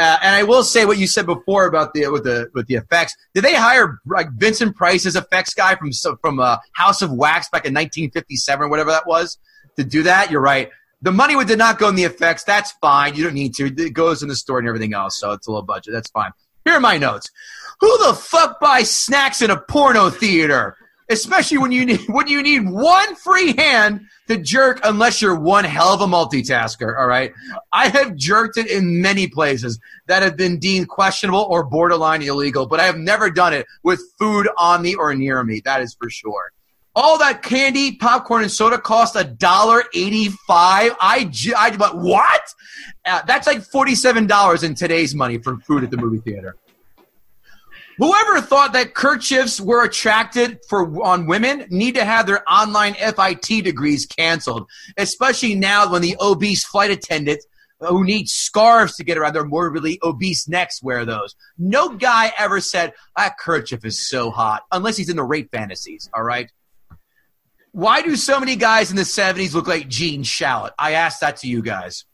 S1: Uh, and I will say what you said before about the with the with the effects. Did they hire like Vincent Price as effects guy from from uh, House of Wax back in 1957 or whatever that was to do that? You're right. The money did not go in the effects. That's fine. You don't need to. It goes in the store and everything else. So it's a little budget. That's fine. Here are my notes. Who the fuck buys snacks in a porno theater? Especially when you need <laughs> when you need one free hand to jerk, unless you're one hell of a multitasker. All right, I have jerked it in many places that have been deemed questionable or borderline illegal, but I have never done it with food on me or near me. That is for sure. All that candy, popcorn, and soda cost a dollar eighty-five. I, I, but what? Uh, that's like forty-seven dollars in today's money for food at the movie theater. Whoever thought that kerchiefs were attracted for on women need to have their online FIT degrees canceled, especially now when the obese flight attendant uh, who needs scarves to get around their morbidly obese necks wear those. No guy ever said that kerchief is so hot, unless he's in the rape fantasies. All right. Why do so many guys in the 70s look like Gene Shalit? I asked that to you guys.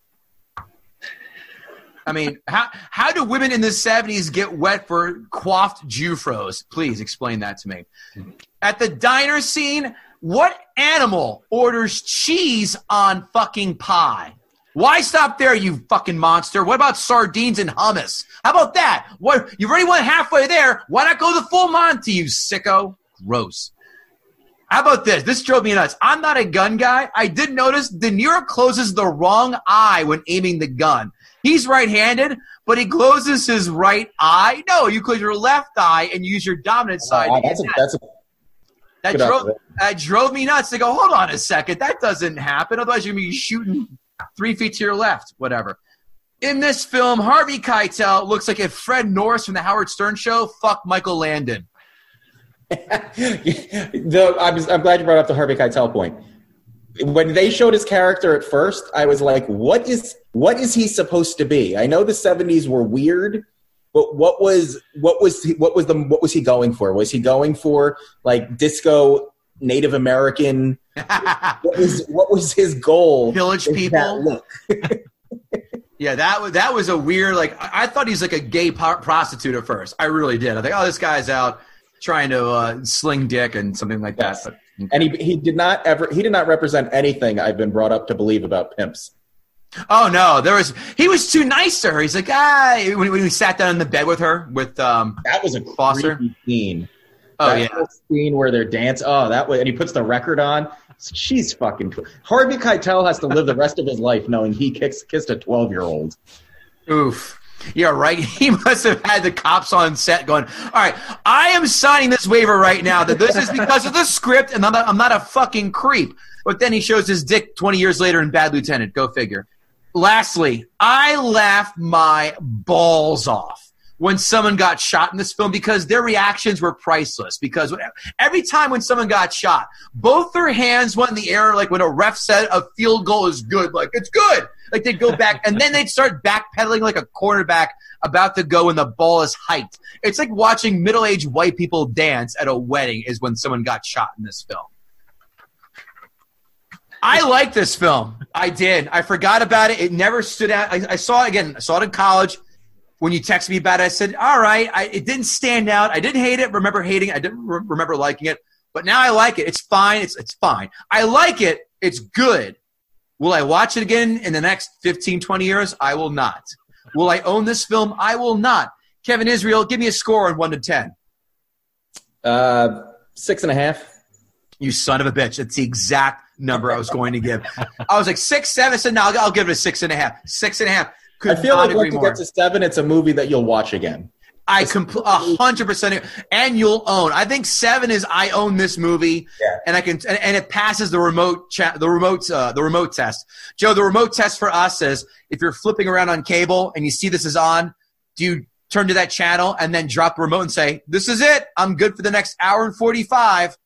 S1: I mean, how how do women in the 70s get wet for coiffed Jufros? Please explain that to me. At the diner scene, what animal orders cheese on fucking pie? Why stop there, you fucking monster? What about sardines and hummus? How about that? What you already went halfway there. Why not go the full Monty, you sicko? Gross. How about this? This drove me nuts. I'm not a gun guy. I did notice De Niro closes the wrong eye when aiming the gun. He's right-handed, but he closes his right eye. No, you close your left eye and use your dominant oh, side.
S3: Wow, that's a, that's a
S1: that drove that drove me nuts to go. Hold on a second, that doesn't happen. Otherwise, you're gonna be shooting three feet to your left, whatever. In this film, Harvey Keitel looks like if Fred Norris from the Howard Stern Show fucked Michael Landon. <laughs>
S3: the, I'm, I'm glad you brought up the Harvey Keitel point. When they showed his character at first, I was like, "What is what is he supposed to be?" I know the '70s were weird, but what was what was he, what was the what was he going for? Was he going for like disco Native American? <laughs> What was what was his goal? <laughs> Village
S1: people?
S3: that? <laughs>
S1: Yeah, that was that was a weird. Like I thought he's like a gay po- prostitute at first. I really did. I think, oh, this guy's out trying to uh, sling dick and something like that.
S3: Yes.
S1: But
S3: And he he did not ever he did not represent anything I've been brought up to believe about pimps.
S1: Oh no, there was he was too nice to her. He's like ah when, when we sat down in the bed with her with um
S3: That was a
S1: Foster?
S3: scene.
S1: oh
S3: that
S1: yeah
S3: scene where they're dance. Oh, that way, and he puts the record on. She's fucking. cool. Harvey Keitel has to live the rest of his life knowing he kicks, kissed a twelve year old.
S1: oof yeah right. <laughs> He must have had the cops on set going all right I am signing this waiver right now that this is because of the script and I'm not, I'm not a fucking creep. But then he shows his dick 20 years later in Bad Lieutenant. Go figure. Lastly I laugh my balls off when someone got shot in this film because their reactions were priceless. Because every time when someone got shot, both their hands went in the air, like when a ref said a field goal is good, like it's good. Like they'd go back and then they'd start backpedaling like a quarterback about to go when the ball is hiked. It's like watching middle aged white people dance at a wedding, is when someone got shot in this film. I like this film. I did. I forgot about it. It never stood out. I, I saw it again. I saw it in college. When you texted me about it, I said, "All right." I, it didn't stand out. I didn't hate it. Remember hating it. I didn't re- remember liking it. But now I like it. It's fine. It's it's fine. I like it. It's good. Will I watch it again in the next 15, 20 years? I will not. Will I own this film? I will not. Kevin Israel, give me a score on one to ten.
S3: Uh, six and a half.
S1: You son of a bitch. That's the exact number I was going to give. I was like six, seven. I said, no, I'll, I'll give it a six and a half. Six and a half. Could
S3: I feel like once you
S1: more.
S3: get to seven, it's a movie that you'll watch again.
S1: I compl- a hundred percent, and you'll own. I think seven is I own this movie,
S3: Yeah.
S1: and I can, and, and it passes the remote chat, the remote, uh, the remote test. Joe, the remote test for us is if you're flipping around on cable and you see this is on, do you turn to that channel and then drop the remote and say, "This is it. I'm good for the next hour and 45."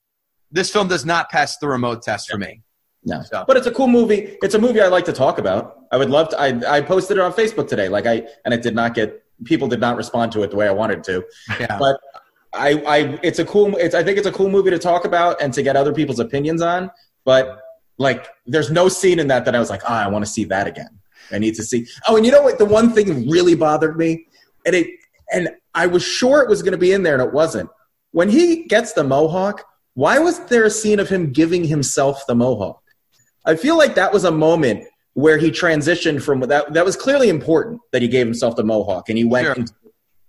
S1: This film does not pass the remote test for me.
S3: No,
S1: So-
S3: but it's a cool movie. It's a movie I like to talk about. I would love to. I, I posted it on Facebook today. Like I and it did not get people did not respond to it the way I wanted to.
S1: Yeah.
S3: But I, I it's a cool. It's I think it's a cool movie to talk about and to get other people's opinions on. But like, there's no scene in that that I was like, ah, I want to see that again. I need to see. Oh, and you know what? The one thing really bothered me, and it and I was sure it was going to be in there, and it wasn't. When he gets the mohawk, why was there a scene of him giving himself the mohawk? I feel like that was a moment where he transitioned from that. That was clearly important that he gave himself the mohawk and he went
S1: Sure.
S3: into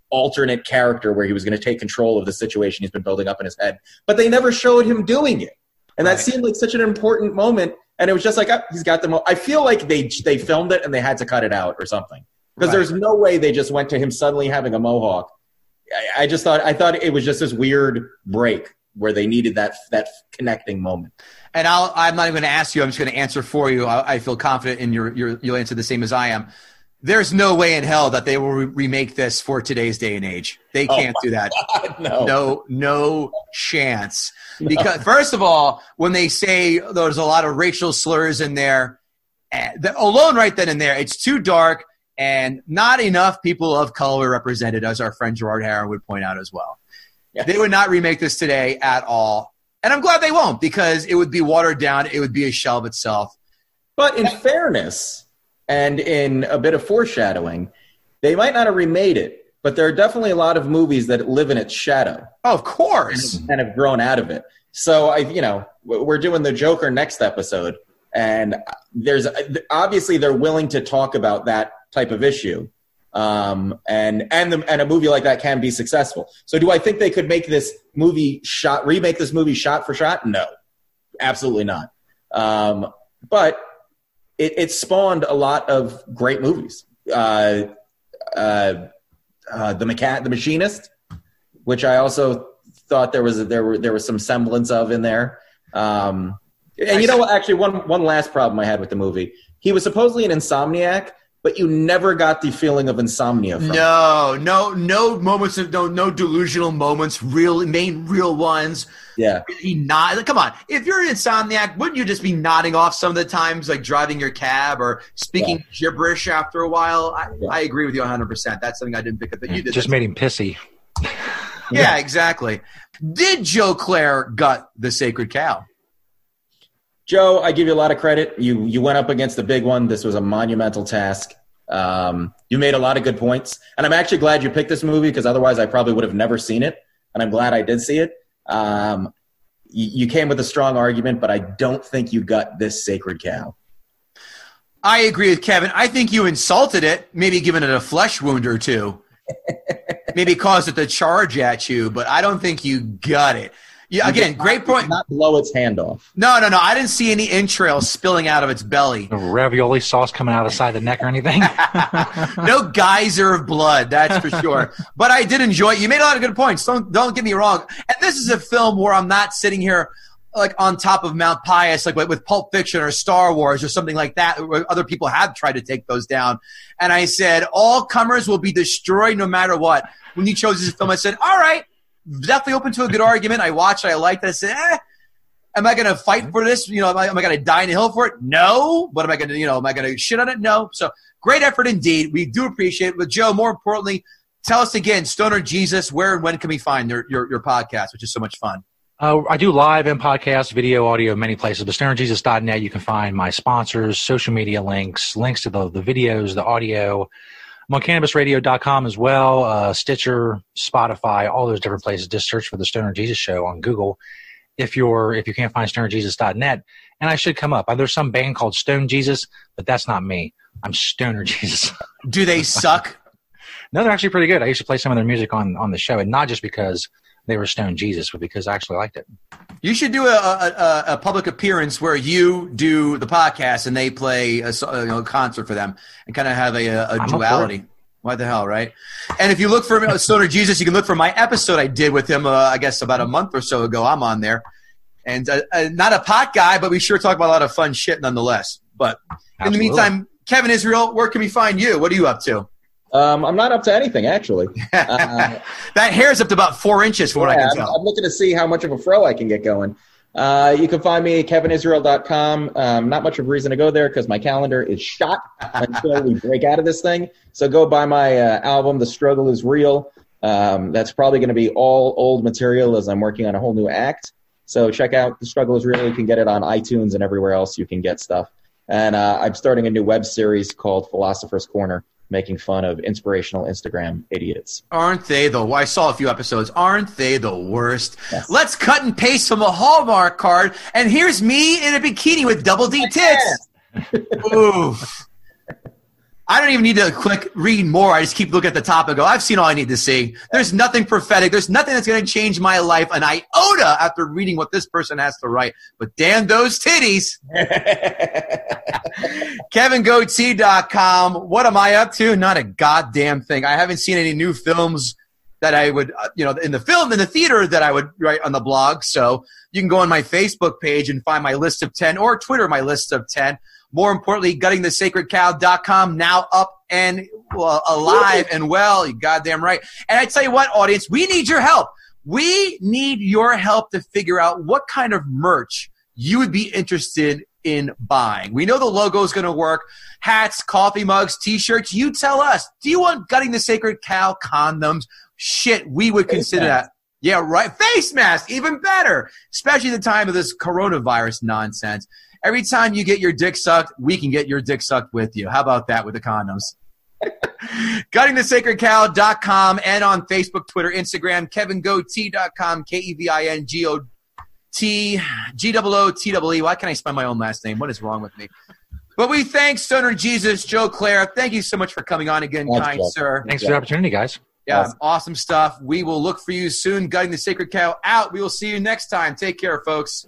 S3: alternate character where he was going to take control of the situation he's been building up in his head. But they never showed him doing it, and that
S1: Right.
S3: seemed like such an important moment. And it was just like ah, he's got the. Mo- I feel like they they filmed it and they had to cut it out or something because
S1: Right.
S3: there's no way they just went to him suddenly having a mohawk. I, I just thought I thought it was just this weird break where they needed that that connecting moment.
S1: And I'll, I'm not even going to ask you. I'm just going to answer for you. I, I feel confident in your, your, you'll answer the same as I am. There's no way in hell that they will re- remake this for today's day and age. They
S3: Oh
S1: can't do that. <laughs>
S3: no.
S1: No, no chance. Because first of all, when they say there's a lot of racial slurs in there, eh, alone right then and there, it's too dark and not enough people of color represented, as our friend Gerard Harron would point out as well.
S3: Yeah.
S1: They would not remake this today at all. And I'm glad they won't because it would be watered down. It would be a shell of itself.
S3: But in fairness and in a bit of foreshadowing, they might not have remade it, but there are definitely a lot of movies that live in its shadow
S1: Oh, of course.
S3: and have grown out of it. So I, you know, we're doing the Joker next episode, and there's obviously they're willing to talk about that type of issue, um, and and the, and a movie like that can be successful. So do I think they could make this movie shot remake this movie shot for shot? No, absolutely not. Um, but it, it spawned a lot of great movies. Uh, uh, uh, the Mecha- the Machinist, which I also thought there was there were there was some semblance of in there. Um, and you know what? Actually, one one last problem I had with the movie. He was supposedly an insomniac, but you never got the feeling of insomnia from him.
S1: No, no, no moments of no, no delusional moments. Real, main, real ones.
S3: Yeah,
S1: He nod. Come on, if you're an insomniac, wouldn't you just be nodding off some of the times, like driving your cab or speaking gibberish after a while? I,
S3: Yeah.
S1: I agree with you 100. percent That's something I didn't pick up that you did.
S4: Just made him pissy. <laughs>
S1: yeah, exactly. Did Joe Klare gut the sacred cow?
S3: Joe, I give you a lot of credit. You you went up against a big one. This was a monumental task. Um, you made a lot of good points, and I'm actually glad you picked this movie because otherwise I probably would have never seen it. And I'm glad I did see it. Um, you, you came with a strong argument, but I don't think you got this sacred cow.
S1: I agree with Kevin. I think you insulted it, maybe given it a flesh wound or two. <laughs> maybe caused it to charge at you, but I don't think you got it. Yeah, again, great point.
S3: Not blow its hand off.
S1: No, no, no. I didn't see any entrails spilling out of its belly.
S4: No ravioli sauce coming out of the side of the neck or anything. <laughs>
S1: no geyser of blood, that's for sure. But I did enjoy it. You made a lot of good points. Don't don't get me wrong. And this is a film where I'm not sitting here like on top of Mount Pius, like with- with Pulp Fiction or Star Wars or something like that, where other people have tried to take those down. And I said, all comers will be destroyed no matter what. When you chose this film, I said, all right, definitely open to a good argument. I watched I liked it. I said, eh, am I going to fight for this? You know, am I, am I going to die in a hill for it? No. But am I going to, you know, am I going to shit on it? No. So great effort indeed. We do appreciate it. But Joe, more importantly, tell us again, Stoner Jesus, where and when can we find your, your, your podcast, which is so much fun?
S4: Uh, I do live and podcast, video, audio, many places. But stonerjesus.net, you can find my sponsors, social media links, links to the, the videos, the audio. I'm on cannabisradio.com as well, uh, Stitcher, Spotify, all those different places. Just search for the Stoner Jesus Show on Google. If you're if you can't find stonerjesus.net, and I should come up. Uh, There's some band called Stoned Jesus, but that's not me. I'm Stoner <laughs> Jesus.
S1: Do they suck? <laughs>
S4: no, they're actually pretty good. I used to play some of their music on on the show, and not just because they were Stoned Jesus, but because I actually liked it.
S1: You should do a, a, a, public appearance where you do the podcast and they play a, you know, concert for them and kind of have a, a
S4: I'm up for
S1: duality. Why the hell, right? And if you look for Stoner Jesus, you can look for my episode I did with him, uh, I guess about a month or so ago. I'm on there. And uh, uh, not a pot guy, but we sure talk about a lot of fun shit nonetheless. But in the meantime, Kevin Israel, where can we find you? What are you up to?
S3: Um, I'm not up to anything actually. <laughs> Uh,
S1: that hair's up to about four inches from what I
S3: Yeah,
S1: can
S3: I'm. I'm looking to see how much of a fro I can get going. Uh, you can find me at kevinisrael.com. Um, not much of a reason to go there because my calendar is shot until we <laughs> break out of this thing. So go buy my uh, album, The Struggle is Real. Um, that's probably going to be all old material as I'm working on a whole new act. So check out The Struggle is Real. You can get it on iTunes and everywhere else you can get stuff. And uh, I'm starting a new web series called Philosopher's Corner, making fun of inspirational Instagram idiots.
S1: Aren't they the? I saw a few episodes. Aren't they the worst?
S3: Yes.
S1: Let's cut and paste from a Hallmark card, and here's me in a bikini with double D tits. <laughs> Oof. I don't even need to click read more. I just keep looking at the top and go, I've seen all I need to see. There's nothing prophetic. There's nothing that's going to change my life an iota after reading what this person has to write. But damn those titties. <laughs> KevinGootee.com. What am I up to? Not a goddamn thing. I haven't seen any new films that I would, uh, you know, in the film, in the theater that I would write on the blog. So you can go on my Facebook page and find my list of 10 or Twitter, my list of 10. More importantly, guttingthesacredcow.com now up and well, alive and well. You goddamn right. And I tell you what, audience, we need your help. We need your help to figure out what kind of merch you would be interested in buying. We know the logo is going to work. Hats, coffee mugs, t-shirts. You tell us. Do you want gutting the sacred cow condoms? Shit, we would
S3: Face
S1: consider
S3: mask.
S1: that. Yeah, right. Face mask, even better. Especially the time of this coronavirus nonsense. Every time you get your dick sucked, we can get your dick sucked with you. How about that with the condoms? <laughs> GuttingTheSacredCow.com and on Facebook, Twitter, Instagram, KevinGootee.com, K E V I N G O T G O O T E E. Why can't I spell my own last name? What is wrong with me? But we thank Stoner Jesus, Joe Klare. Thank you so much for coming on again,
S3: Thanks,
S1: kind
S3: Joe.
S1: sir.
S4: Thanks for the opportunity, guys.
S1: Yeah,
S3: Awesome.
S1: awesome stuff. We will look for you soon. Gutting the Sacred Cow out. We will see you next time. Take care, folks.